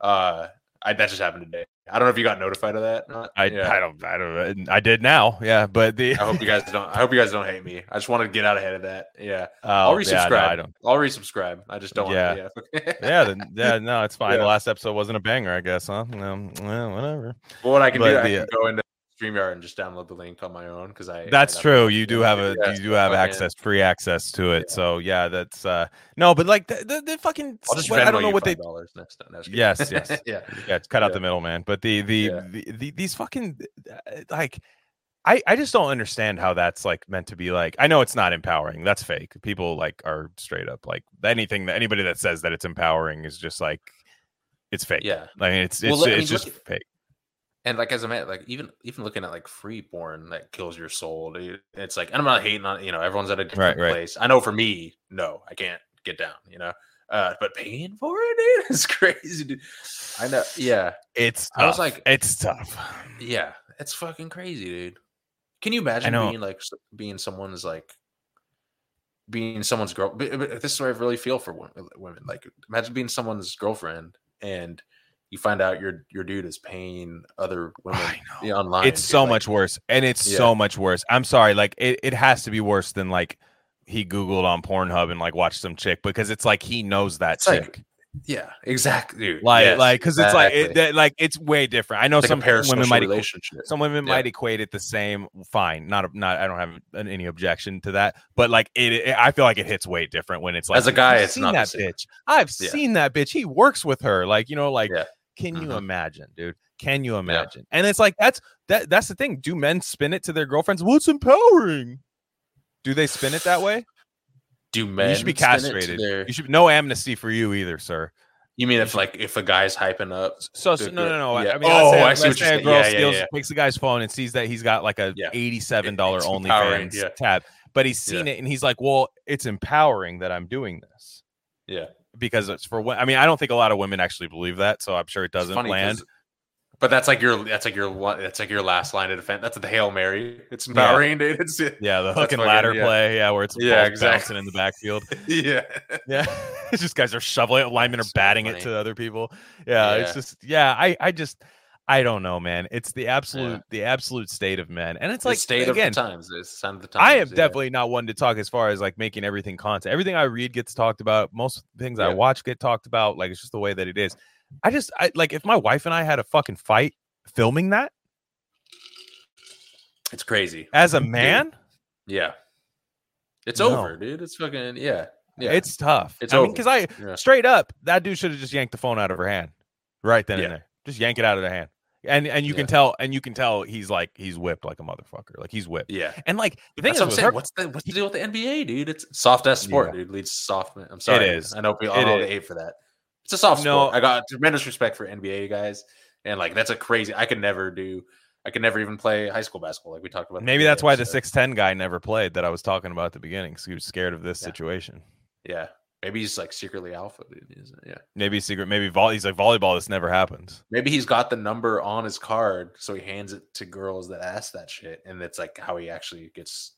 Uh I that just happened today. I don't know if you got notified of that. not. I, yeah. I don't I don't I did now. Yeah, but the I hope you guys don't. I hope you guys don't hate me. I just want to get out ahead of that. Yeah, oh, I'll yeah, resubscribe. no, I don't. I'll resubscribe. I just don't. Yeah. Want to, yeah. Yeah, then, yeah, no, it's fine. The last episode wasn't a banger, I guess, huh? No, well, whatever. Well, what I can But do, I can uh, go into Streamyard and just download the link on my own because I. I true. You do have a you do have access, free access to it. Yeah. So yeah, that's uh no, but like the the, the fucking I'll just what- I don't know what they $5 next time. No. Yes, yes. yeah, yeah, it's cut out Yeah. the middleman. But the the, Yeah. the, the these fucking uh, like I I just don't understand how that's like meant to be like I know it's not empowering. That's fake. People like are straight up like anything that anybody that says that it's empowering is just like it's fake. yeah. I mean it's it's, Well, I mean, it's just look fake. And like as a man, like even even looking at like Freeborn, that kills your soul, dude. It's like and I'm not hating on you know everyone's at a different right. place. I know for me, no, I can't get down. You know, uh, but paying for it, dude, is crazy, dude. I know. Yeah, It's I was like- it's tough. yeah, it's fucking crazy, dude. Can you imagine being like being someone's like being someone's girl? But, but this is where I really feel for women. Like, imagine being someone's girlfriend and you find out your your dude is paying other women I know. yeah, online. it's so like- much worse and it's Yeah. so much worse i'm sorry like it, it has to be worse than like he googled on pornhub and like watched some chick because it's like he knows that It's like, chick Yeah, exactly, dude. like Yes, like because it's like it, that, like it's way different i know like some women might some women Yeah. might equate it the same fine not a, not i don't have an- any objection to that but like it, it i feel like it hits way different when it's like As a guy, "I've it's seen not that bitch i've Yeah. seen that bitch he works with her like you know like Yeah. Can you Mhm. imagine dude can you imagine and it's like that's that that's the thing do men spin it to their girlfriends well empowering do they spin it that way Do men you should be spin it to castrated their- you should no amnesty for you either sir You mean if like if a guy's hyping up? So, so no, no, no. yeah. I mean, oh, say, I see what you're saying. girl Yeah, yeah, steals, yeah. takes the guy's phone and sees that he's got like a Yeah. eighty-seven dollar dollar it's empowering, OnlyFans yeah. tab, but he's seen it and he's like, "Well, it's empowering that I'm doing this Yeah, because it's for." I mean, I don't think a lot of women actually believe that, so I'm sure it doesn't land. But that's like your that's like your one that's like your last line of defense. That's the hail mary. It's empowering, dude. It's Yeah, the hook and fucking- ladder yeah. play, yeah, where it's Yeah, exactly. in the backfield. yeah. Yeah, it's just guys are shoveling it, linemen are batting funny. it to other people. Yeah, it's just yeah. I I just I don't know, man. It's the absolute Yeah. the absolute state of men, and it's It's like state again, of the times. It's the sign of the times. I am yeah. definitely not one to talk as far as like making everything content. Everything I read gets talked about. Most things I watch get talked about. Like it's just the way that it is. I just I like if my wife and I had a fucking fight filming that It's crazy. as a man, Yeah. It's No. over, dude. It's fucking yeah. Yeah. it's tough. It's I mean, over. because I Yeah. straight up that dude should have just yanked the phone out of her hand right then Yeah. and there. Just yank it out of the hand. And and you can tell and you can tell he's like he's whipped like a motherfucker. Like he's whipped. yeah. And like the thing That's is what I'm saying. her, What's the what's the deal with the NBA, dude? It's soft ass sport, dude. Leads to soft. I'm sorry. it is I know people. It I know is. they hate for that. It's a soft No. sport. I got tremendous respect for NBA guys, and like that's a crazy. I could never do. I could never even play high school basketball, like we talked about. maybe that's why the six ten guy never played that I was talking about at the beginning. because he was scared of this Yeah. situation. Yeah, maybe he's like secretly alpha, dude. He's- uh, Yeah, Maybe secret. Maybe vol- he's like volleyball. This never happens. maybe he's got the number on his card, so he hands it to girls that ask that shit, and it's like how he actually gets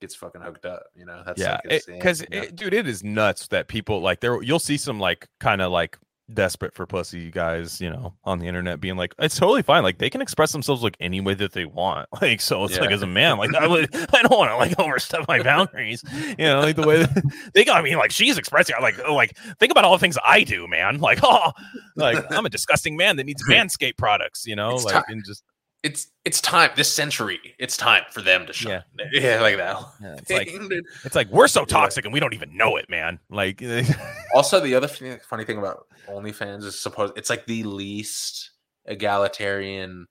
gets fucking hooked up. You know, that's yeah, like because you know? dude, it is nuts that people like there. You'll see some like kind of like desperate for pussy guys, you know, on the internet being like, it's totally fine. Like they can express themselves like any way that they want. Like so, it's like as a man, like I would, I don't want to like overstep my boundaries. You know, like the way that, they got me. Like she's expressing. Like, like think about all the things I do, man. Like oh, like I'm a disgusting man that needs Manscaped products. You know, It's like and just it's it's time this century. It's time for them to shine. Yeah, like that. Yeah, it's like it's like we're so toxic and we don't even know it, man. Like also the other funny funny thing about OnlyFans is suppose it's like the least egalitarian.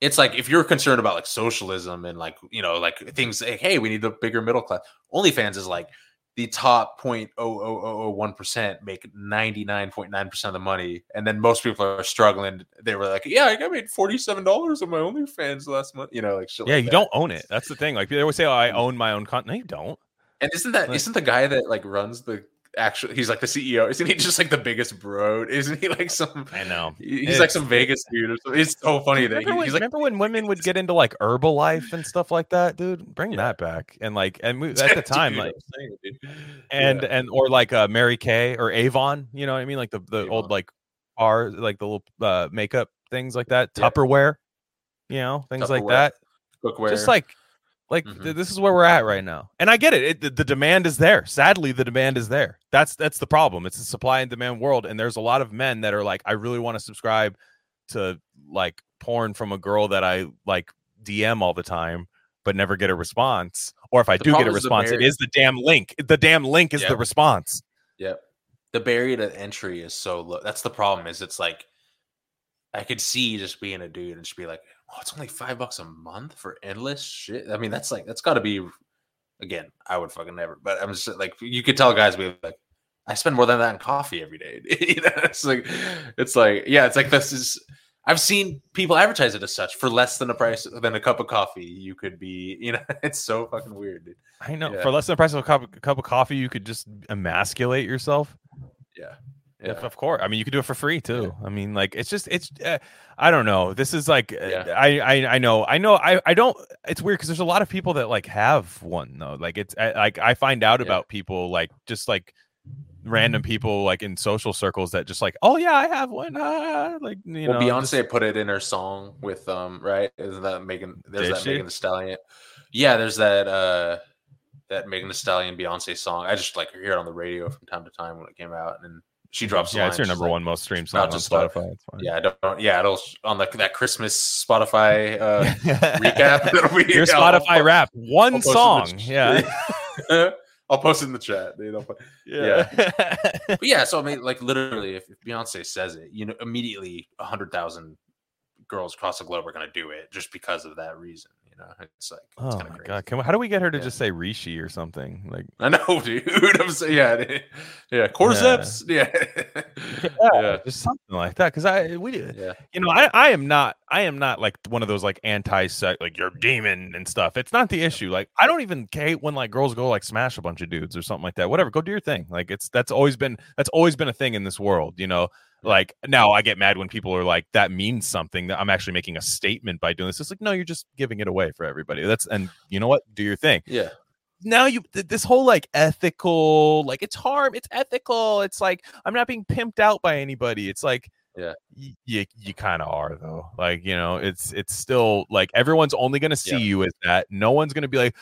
It's like if you're concerned about like socialism and like you know like things like hey we need the bigger middle class. OnlyFans is like the top 0.00001% make 99.9% of the money and then most people are struggling. They were like yeah i made $47 on my onlyfans last month you know like yeah like you that. don't own it. That's the thing. Like they always say oh i own my own content no, you don't. And isn't that not the guy that like runs the actually he's like the CEO. Isn't he just like the biggest bro? Isn't he like some I know. He's it's, like some Vegas dude. or something. It's so funny that remember, he, when, he's like remember when women would get into like Herbalife and stuff like that, dude? Bring yeah. that back. And like and we, at the time dude, like saying, and yeah. and or like uh Mary Kay or Avon, you know what I mean? Like the the Avon. old like bar like the little uh makeup things like that, yeah. Tupperware, you know, things Tupperware. like that. Cookware. Just like like mm-hmm. th- this is where we're at right now, and I get it. it the, the, demand is there. Sadly, the demand is there. That's that's the problem. It's a supply and demand world, and there's a lot of men that are like, I really want to subscribe to like porn from a girl that I like DM all the time, but never get a response. Or if I the do get a response, it is the damn link. The damn link is yep. the response. Yep. The barrier to entry is so low. That's the problem. Is it's like I could see just being a dude and just be like, oh, it's only five bucks a month for endless shit. I mean, that's like that's got to be. Again, I would fucking never. But I'm just like you could tell guys be like, I spend more than that in coffee every day. you know, it's like it's like yeah, it's like this is. I've seen people advertise it as such for less than a price than a cup of coffee. You could be, you know, it's so fucking weird. Dude. I know. Yeah. For less than the price of a cup, a cup of coffee, you could just emasculate yourself. Yeah. Yeah. Of course. I mean, you could do it for free too. Yeah. I mean, like it's just it's. Uh, I don't know. This is like uh, yeah. I, I I know I know I I don't. It's weird because there's a lot of people that like have one though. Like it's I, like I find out about people like just like random people like in social circles that just like oh yeah I have one ah, like you well, know Beyonce put it in her song with um right isn't that Megan there's Did that she? Megan Thee Stallion yeah there's that uh that Megan Thee Stallion Beyonce song I just like hear it on the radio from time to time when it came out and she drops. Yeah, it's your number like, one most streamed song on Spotify. Yeah, I don't. Yeah, it'll on the that Christmas Spotify uh, recap. Be, your Spotify I'll, rap, one I'll song. Yeah. I'll post it in the chat. Dude. yeah. yeah. but yeah, so I mean, like literally, if, if Beyonce says it, you know, immediately a hundred thousand girls across the globe are going to do it just because of that reason know, it's like it's oh my crazy. god, can we, how do we get her to yeah. just say reishi or something? Like I know, dude. I'm saying, yeah, yeah, cordyceps, yeah, yeah, yeah, yeah. just something like that. Because I we, yeah. you know, I I am not I am not like one of those like anti sex like you're mm. demon and stuff. It's not the issue. Like I don't even hate when like girls go like smash a bunch of dudes or something like that. Whatever, go do your thing. Like it's that's always been that's always been a thing in this world. You know, like now I get mad when people are like, that means something that I'm actually making a statement by doing this. It's like, no, you're just giving it away for everybody. That's and you know what? Do your thing. Yeah. Now you this whole like ethical, like it's harm, it's ethical. It's like I'm not being pimped out by anybody. It's like yeah y- you you kind of are though like you know it's it's still like everyone's only going to see yeah. you as that no one's going to be like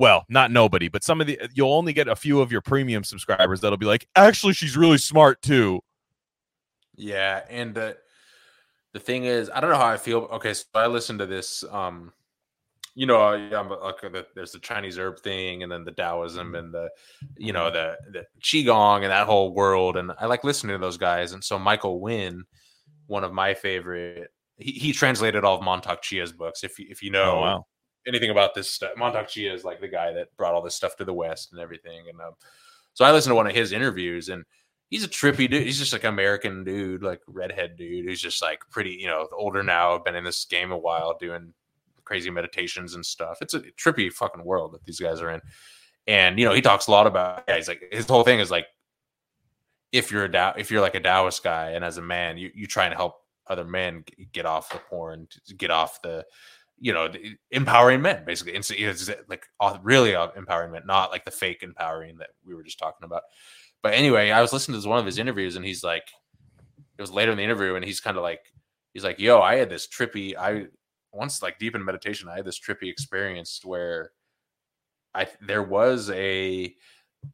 well, not nobody, but some of the you'll only get a few of your premium subscribers that'll be like, actually, she's really smart too. Yeah, and the the thing is, I don't know how I feel. Okay, so I listened to this. Um, you know, yeah, like there's the Chinese herb thing, and then the Taoism, mm-hmm. and the you know the the qigong and that whole world. And I like listening to those guys. And so Michael Winn, one of my favorite, he, he translated all of Mantak Chia's books. If you, if you know oh, wow. anything about this stuff, Mantak Chia is like the guy that brought all this stuff to the West and everything. And um, so I listened to one of his interviews, and he's a trippy dude. He's just like American dude, like redhead dude who's just like pretty, you know, older now, been in this game a while doing crazy meditations and stuff. It's a trippy fucking world that these guys are in. And you know, he talks a lot about yeah, he's like his whole thing is like if you're a Tao, if you're like a Taoist guy and as a man, you you try and help other men get off the porn, get off the you know, empowering men basically. It's, it's like really uh, empowering men, not like the fake empowering that we were just talking about. But anyway, I was listening to one of his interviews, and he's like, it was later in the interview, and he's kind of like, he's like, "Yo, I had this trippy. I once like deep in meditation, I had this trippy experience where I there was a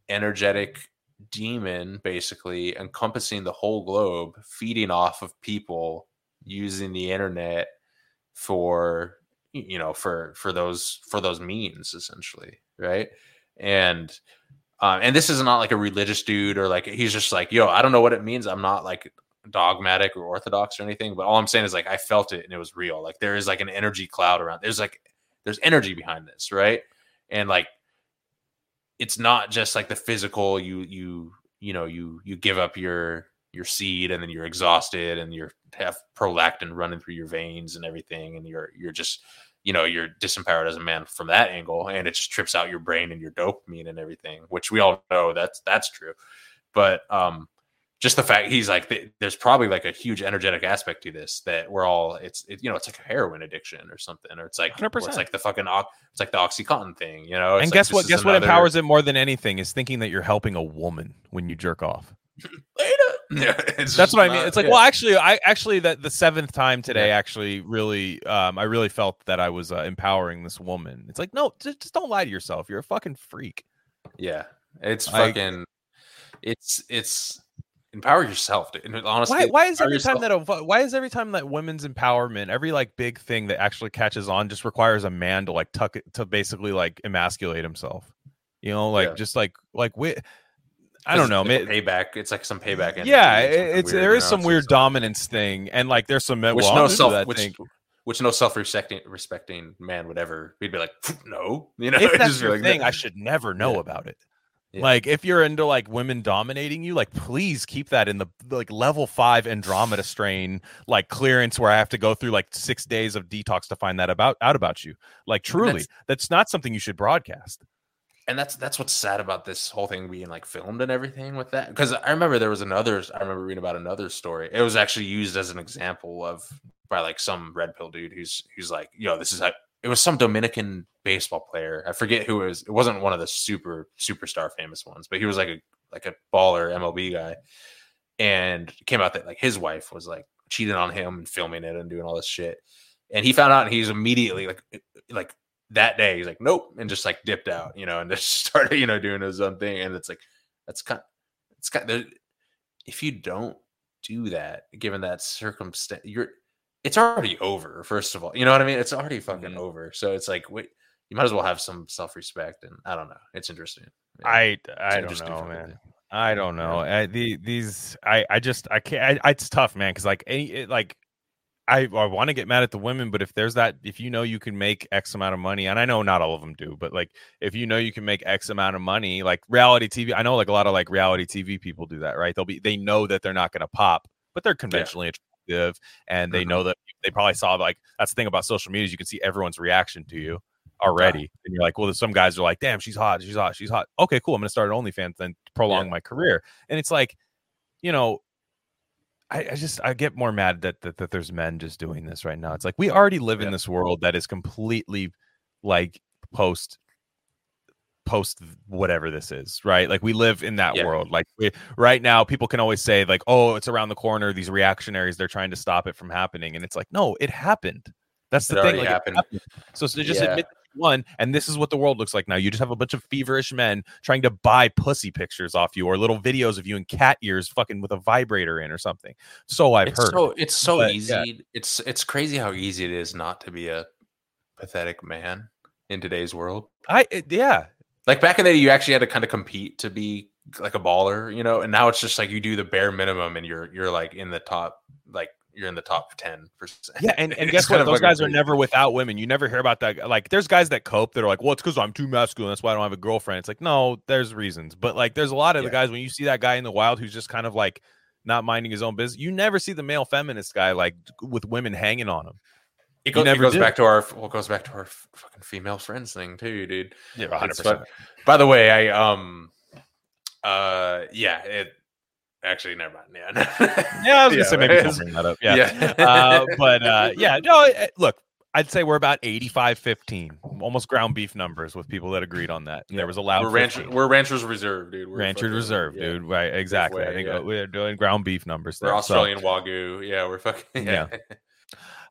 energetic demon basically encompassing the whole globe, feeding off of people using the internet for you know for for those for those means essentially right and uh, and this is not like a religious dude or like he's just like yo i don't know what it means. I'm not like dogmatic or orthodox or anything but all i'm saying is like i felt it and it was real. Like there is like an energy cloud around there's like there's energy behind this right? And like it's not just like the physical you you you know you you give up your your seed and then you're exhausted and you're have prolactin running through your veins and everything and you're you're just you know you're disempowered as a man from that angle and it just trips out your brain and your dopamine and everything which we all know that's that's true but um just the fact he's like th- there's probably like a huge energetic aspect to this that we're all it's it, you know it's like a heroin addiction or something or it's like or 100%. it's like the fucking it's like the oxycontin thing you know It's and guess this what? Guess what empowers it more than anything is thinking that you're helping a woman when you jerk off. Yeah, it's That's what I mean. not- It's like, yeah. well, actually, I actually that the seventh time today actually really, um, I really felt that I was uh, empowering this woman. It's like, no, just, just don't lie to yourself. You're a fucking freak. Yeah, it's Like- fucking. It's it's empower yourself. dude. Honestly, Why? Why is every time that a, why is every time that women's empowerment, every like big thing that actually catches on, just requires a man to like tuck it to basically like emasculate himself. You know, like Yeah. just like like we. I don't know, man. payback. It's like some payback. Yeah, it's weird, there you know? some weird dominance thing, and like there's some which well, no self which, which no self respecting respecting man would ever. He'd be like, no, you know. if that's just your like, thing, no. I should never know Yeah. about it. Yeah. Like if you're into like women dominating you, like please keep that in the like level five Andromeda strain like clearance where I have to go through like six days of detox to find that about out about you. Like truly, That's- that's, not something you should broadcast. And that's that's what's sad about this whole thing being like filmed and everything with that because i remember there was another i remember reading about another story it was actually used as an example of by like some red pill dude who's who's like yo this is how it was some dominican baseball player i forget who it was it wasn't one of the super superstar famous ones but he was like a like a baller mlb guy and came out that like his wife was like cheating on him and filming it and doing all this shit and he found out and he's immediately like eh, like that day he's like nope and just like dipped out you know and just started you know doing his own thing and it's like that's kind it's kind of if you don't do that given that circumstance you're it's already over first of all you know what i mean it's already fucking Mhm. over so it's like wait you might as well have some self-respect and i don't know it's interesting Yeah. I It's I don't know, man. thing. I don't know. I, the these I I just I can't. I, it's tough, man. Because like any it, like I I want to get mad at the women, but if there's that, if you know you can make X amount of money, and I know not all of them do, but like if you know you can make X amount of money, like reality TV, I know like a lot of like reality TV people do that, right? They'll be they know that they're not going to pop, but they're conventionally attractive, and they mm-hmm. know that they probably saw like that's the thing about social media is you can see everyone's reaction to you already, and you're like, well, some guys are like, damn, she's hot, she's hot, she's hot. Okay, cool, I'm gonna start an OnlyFans then prolong Yeah. my career, and it's like, you know. I, I just I get more mad that, that that there's men just doing this right now. It's like we already live in this world that is completely like post post whatever this is, right? Like we live in that Yeah. world. Like we, right now, people can always say like, "Oh, it's around the corner." These reactionaries, they're trying to stop it from happening, and it's like, no, it happened. That's It the thing. already Like, it happened. happened. So, so just Yeah. admit won, and this is what the world looks like now. You just have a bunch of feverish men trying to buy pussy pictures off you or little videos of you in cat ears, fucking with a vibrator in or something. So I've it's heard. so it's so But, easy yeah. it's it's crazy how easy it is not to be a pathetic man in today's world I it- yeah, like back in the day you actually had to kind of compete to be like a baller you know and now it's just like you do the bare minimum and you're you're like in the top like you're in the top 10 percent Yeah, and, and guess what? Those guys are never without women. You never hear about that. Like, there's guys that cope that are like, well, it's because I'm too masculine. That's why I don't have a girlfriend. It's like, no, there's reasons. But like, there's a lot of the guys when you see that guy in the wild who's just kind of like not minding his own business. You never see the male feminist guy like with women hanging on him. it, go- it never goes did. back to our well, it goes back to our fucking female friends thing too dude Yeah, It's fun. by the way i um uh yeah it actually never mind yeah Yeah, I was gonna say maybe don't bring that up. Yeah. yeah uh, but uh, yeah, no, look, I'd say we're about 85 15, almost ground beef numbers with people that agreed on that. And there was a loud we're rancher, we're ranchers reserve dude we're Rancher fucking- Reserve, yeah. dude. Right, exactly. I think yeah. we're doing ground beef numbers We're there. So- Australian Wagyu. Yeah, we're fucking. Yeah. Yeah.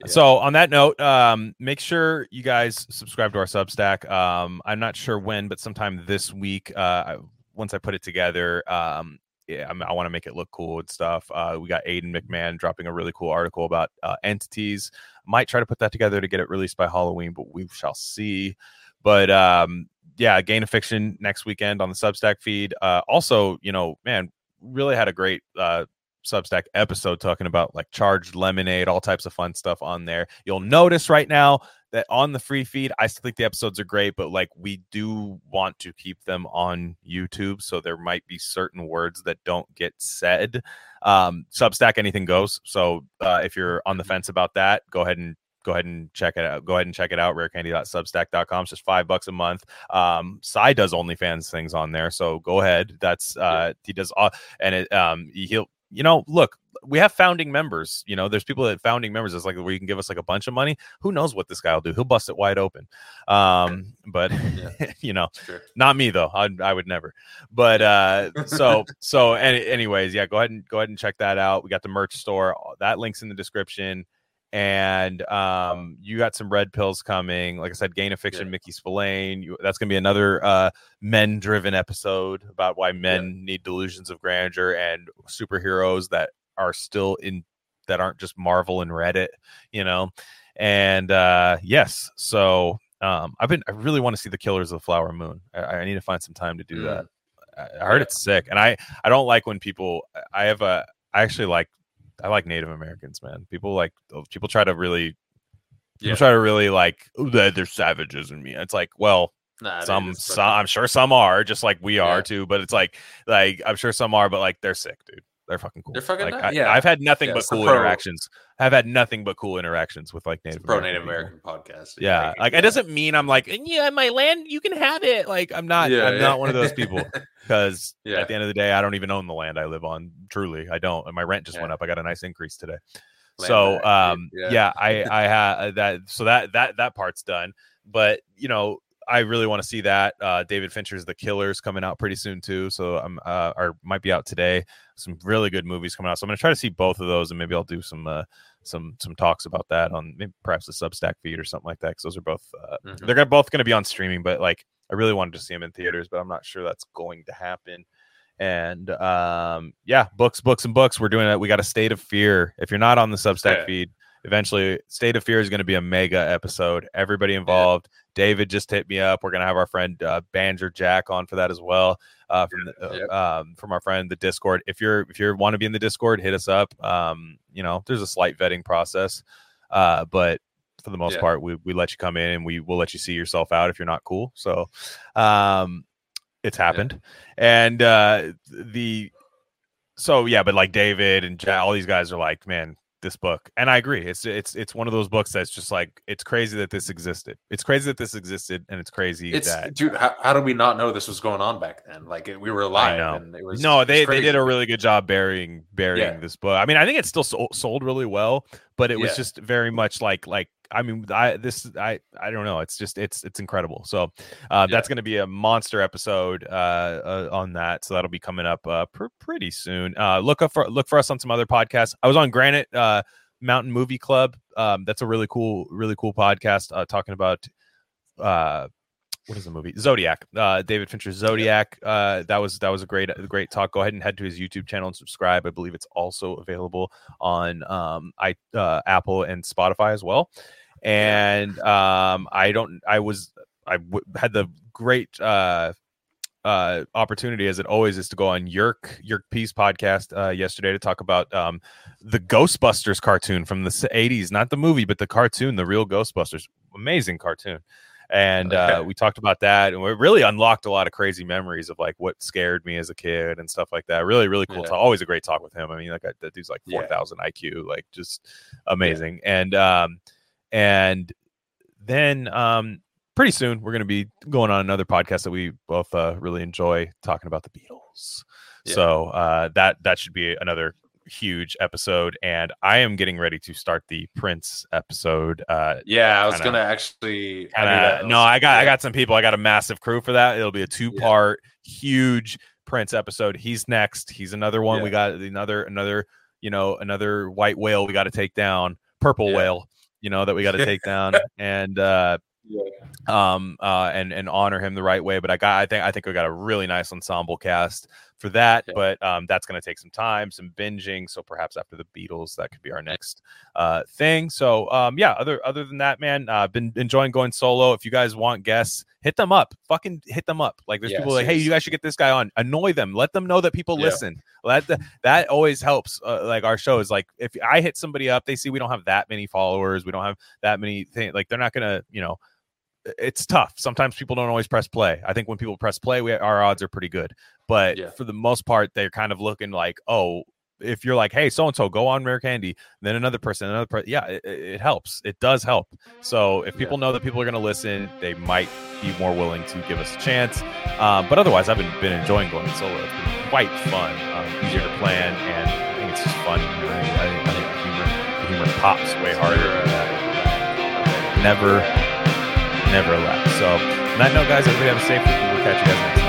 So on that note, um, make sure you guys subscribe to our Substack. Um, I'm not sure when, but sometime this week, uh, I- once I put it together, um, yeah, I'm, want to make it look cool and stuff. Uh, we got Aiden McMahon dropping a really cool article about uh, entities. Might try to put that together to get it released by Halloween, but we shall see. But um, yeah, Gain of Fiction next weekend on the Substack feed. Uh, also, you know, man, really had a great uh, Substack episode talking about like charged lemonade, all types of fun stuff on there. You'll notice right now that on the free feed, I still think the episodes are great, but like we do want to keep them on YouTube. So there might be certain words that don't get said. Um, Substack, anything goes. So uh, if you're on the fence about that, go ahead and go ahead and check it out. Go ahead and check it out. Rarecandy.substack.com. It's just five bucks a month. Um, Psi does OnlyFans things on there, so go ahead. That's uh, he does all, and it um, he'll you know look. We have founding members. You know, there's people that founding members. It's like where you can give us like a bunch of money. Who knows what this guy will do? He'll bust it wide open. Um, but you know, Sure. not me though. I, I would never. But uh, so so any, anyways, yeah. Go ahead and go ahead and check that out. We got the merch store. That links in the description and um, you got some red pills coming. Like I said, Gain of Fiction, Yeah. Mickey Spillane. You, that's going to be another uh, men-driven episode about why men need delusions of grandeur and superheroes that are still in that aren't just Marvel and Reddit, you know. And uh, yes, so um, I've been I really want to see the Killers of the Flower Moon. I, I need to find some time to do Mm. that. I, I heard it's sick, and I I don't like when people. I have a I actually like I like Native Americans, man. People like oh, people try to really people Yeah. try to really like "Oh, they're, savages in me. It's like, well, Nah, some, some I'm sure some are just like we are Yeah. too, but it's like like I'm sure some are, but like they're sick, dude. They're fucking cool. They're fucking like, nuts. I, Yeah. I've had nothing Yeah, but cool pro- interactions. I've had nothing but cool interactions with like Native pro Native. American podcast. Yeah, like it doesn't mean I'm like, yeah, my land, you can have it. Like I'm not, Yeah, I'm yeah. not one of those people because Yeah. at the end of the day, I don't even own the land I live on. Truly, I don't, and my rent just went up. I got a nice increase today. Land so, back, um, Yeah. yeah, I, I have that. So that that that part's done. But you know, I really want to see that. Uh, David Fincher's The Killers coming out pretty soon too. So I'm, uh, or might be out today. Some really good movies coming out. So I'm gonna try to see both of those, and maybe I'll do some. Uh, some some talks about that on maybe perhaps the Substack feed or something like that because those are both uh, Mhm. they're gonna, both going to be on streaming. But like I really wanted to see them in theaters, but I'm not sure that's going to happen. And um, yeah, books, books, and books. We're doing it. We got a State of Fear. If you're not on the Substack Yeah. feed, eventually State of Fear is going to be a mega episode. Everybody involved. David just hit me up. We're gonna have our friend uh, Banjer Jack on for that as well. Uh, from the, uh, Yep. um, from our friend the Discord. If you're if you want to be in the Discord, hit us up. Um, you know, there's a slight vetting process, uh, but for the most Yeah. part, we we let you come in and we will let you see yourself out if you're not cool. So, um, it's happened, and uh, the so yeah, but like David and Jack, all these guys are like, man, this book, and I agree. It's it's it's one of those books that's just like it's crazy that this existed. It's crazy that this existed, and it's crazy It's that dude. How, how did we not know this was going on back then? Like it- we were alive. And it was no, they they did a really good job burying burying Yeah. this book. I mean, I think it's still sold, sold really well, but it was just very much like like I mean, I this I I don't know. It's just it's it's incredible. So uh, that's going to be a monster episode uh, uh, on that. So that'll be coming up uh, pr- pretty soon. Uh, look up for look for us on some other podcasts. I was on Granite uh, Mountain Movie Club. Um, that's a really cool really cool podcast uh, talking about uh what is the movie? Zodiac uh david fincher's zodiac uh that was that was a great great talk. Go ahead and head to his youtube channel and subscribe. I believe it's also available on um i uh apple and spotify as well. And um i don't i was i w- had the great uh uh opportunity as it always is to go on yerk yerk peace podcast uh yesterday to talk about um the ghostbusters cartoon from the 80s not the movie but the cartoon the real ghostbusters. Amazing cartoon and uh, we talked about that and we really unlocked a lot of crazy memories of like what scared me as a kid and stuff like that really really cool Yeah. talk. always a great talk with him i mean like that, that dude's like Yeah. 4000 iq like just amazing and um and then um pretty soon we're going to be going on another podcast that we both uh, really enjoy talking about the beatles Yeah. so uh that that should be another huge episode and i am getting ready to start the prince episode uh Yeah, I was kinda- gonna actually. I knew uh, no, I got I got some people. I got a massive crew for that. It'll be a two part, huge Prince episode. He's next. He's another one. We got another another you know another white whale we got to take down. Purple Yeah. whale, you know that we got to take down and uh Yeah. um uh and and honor him the right way. But I got I think I think we got a really nice ensemble cast. For that. Yeah. But um, that's going to take some time, some binging. So perhaps after the Beatles, that could be our next uh, thing. So um, yeah, other other than that, man, uh, been enjoying going solo. If you guys want guests, hit them up. Fucking hit them up. Like there's people like, hey, you guys should get this guy on. Annoy them. Let them know that people Yeah. listen. Let the, that always helps. Uh, like our show is Like if I hit somebody up, they see we don't have that many followers. We don't have that many things. Like they're not gonna, you know. It's tough. Sometimes people don't always press play. I think when people press play, we our odds are pretty good. But Yeah. for the most part, they're kind of looking like, oh, if you're like, hey, so and so, go on Rare Candy, then another person, another person, yeah, it, it helps. It does help. So if people know that people are going to listen, they might be more willing to give us a chance. Um, but otherwise, I've been, been enjoying going solo. It's been quite fun, um, easier to plan, and I think it's just fun. I, think, I, think, the humor, the humor pops way harder. Never, never left. So, on that note, guys, everybody have a safe week, we'll catch you guys next time.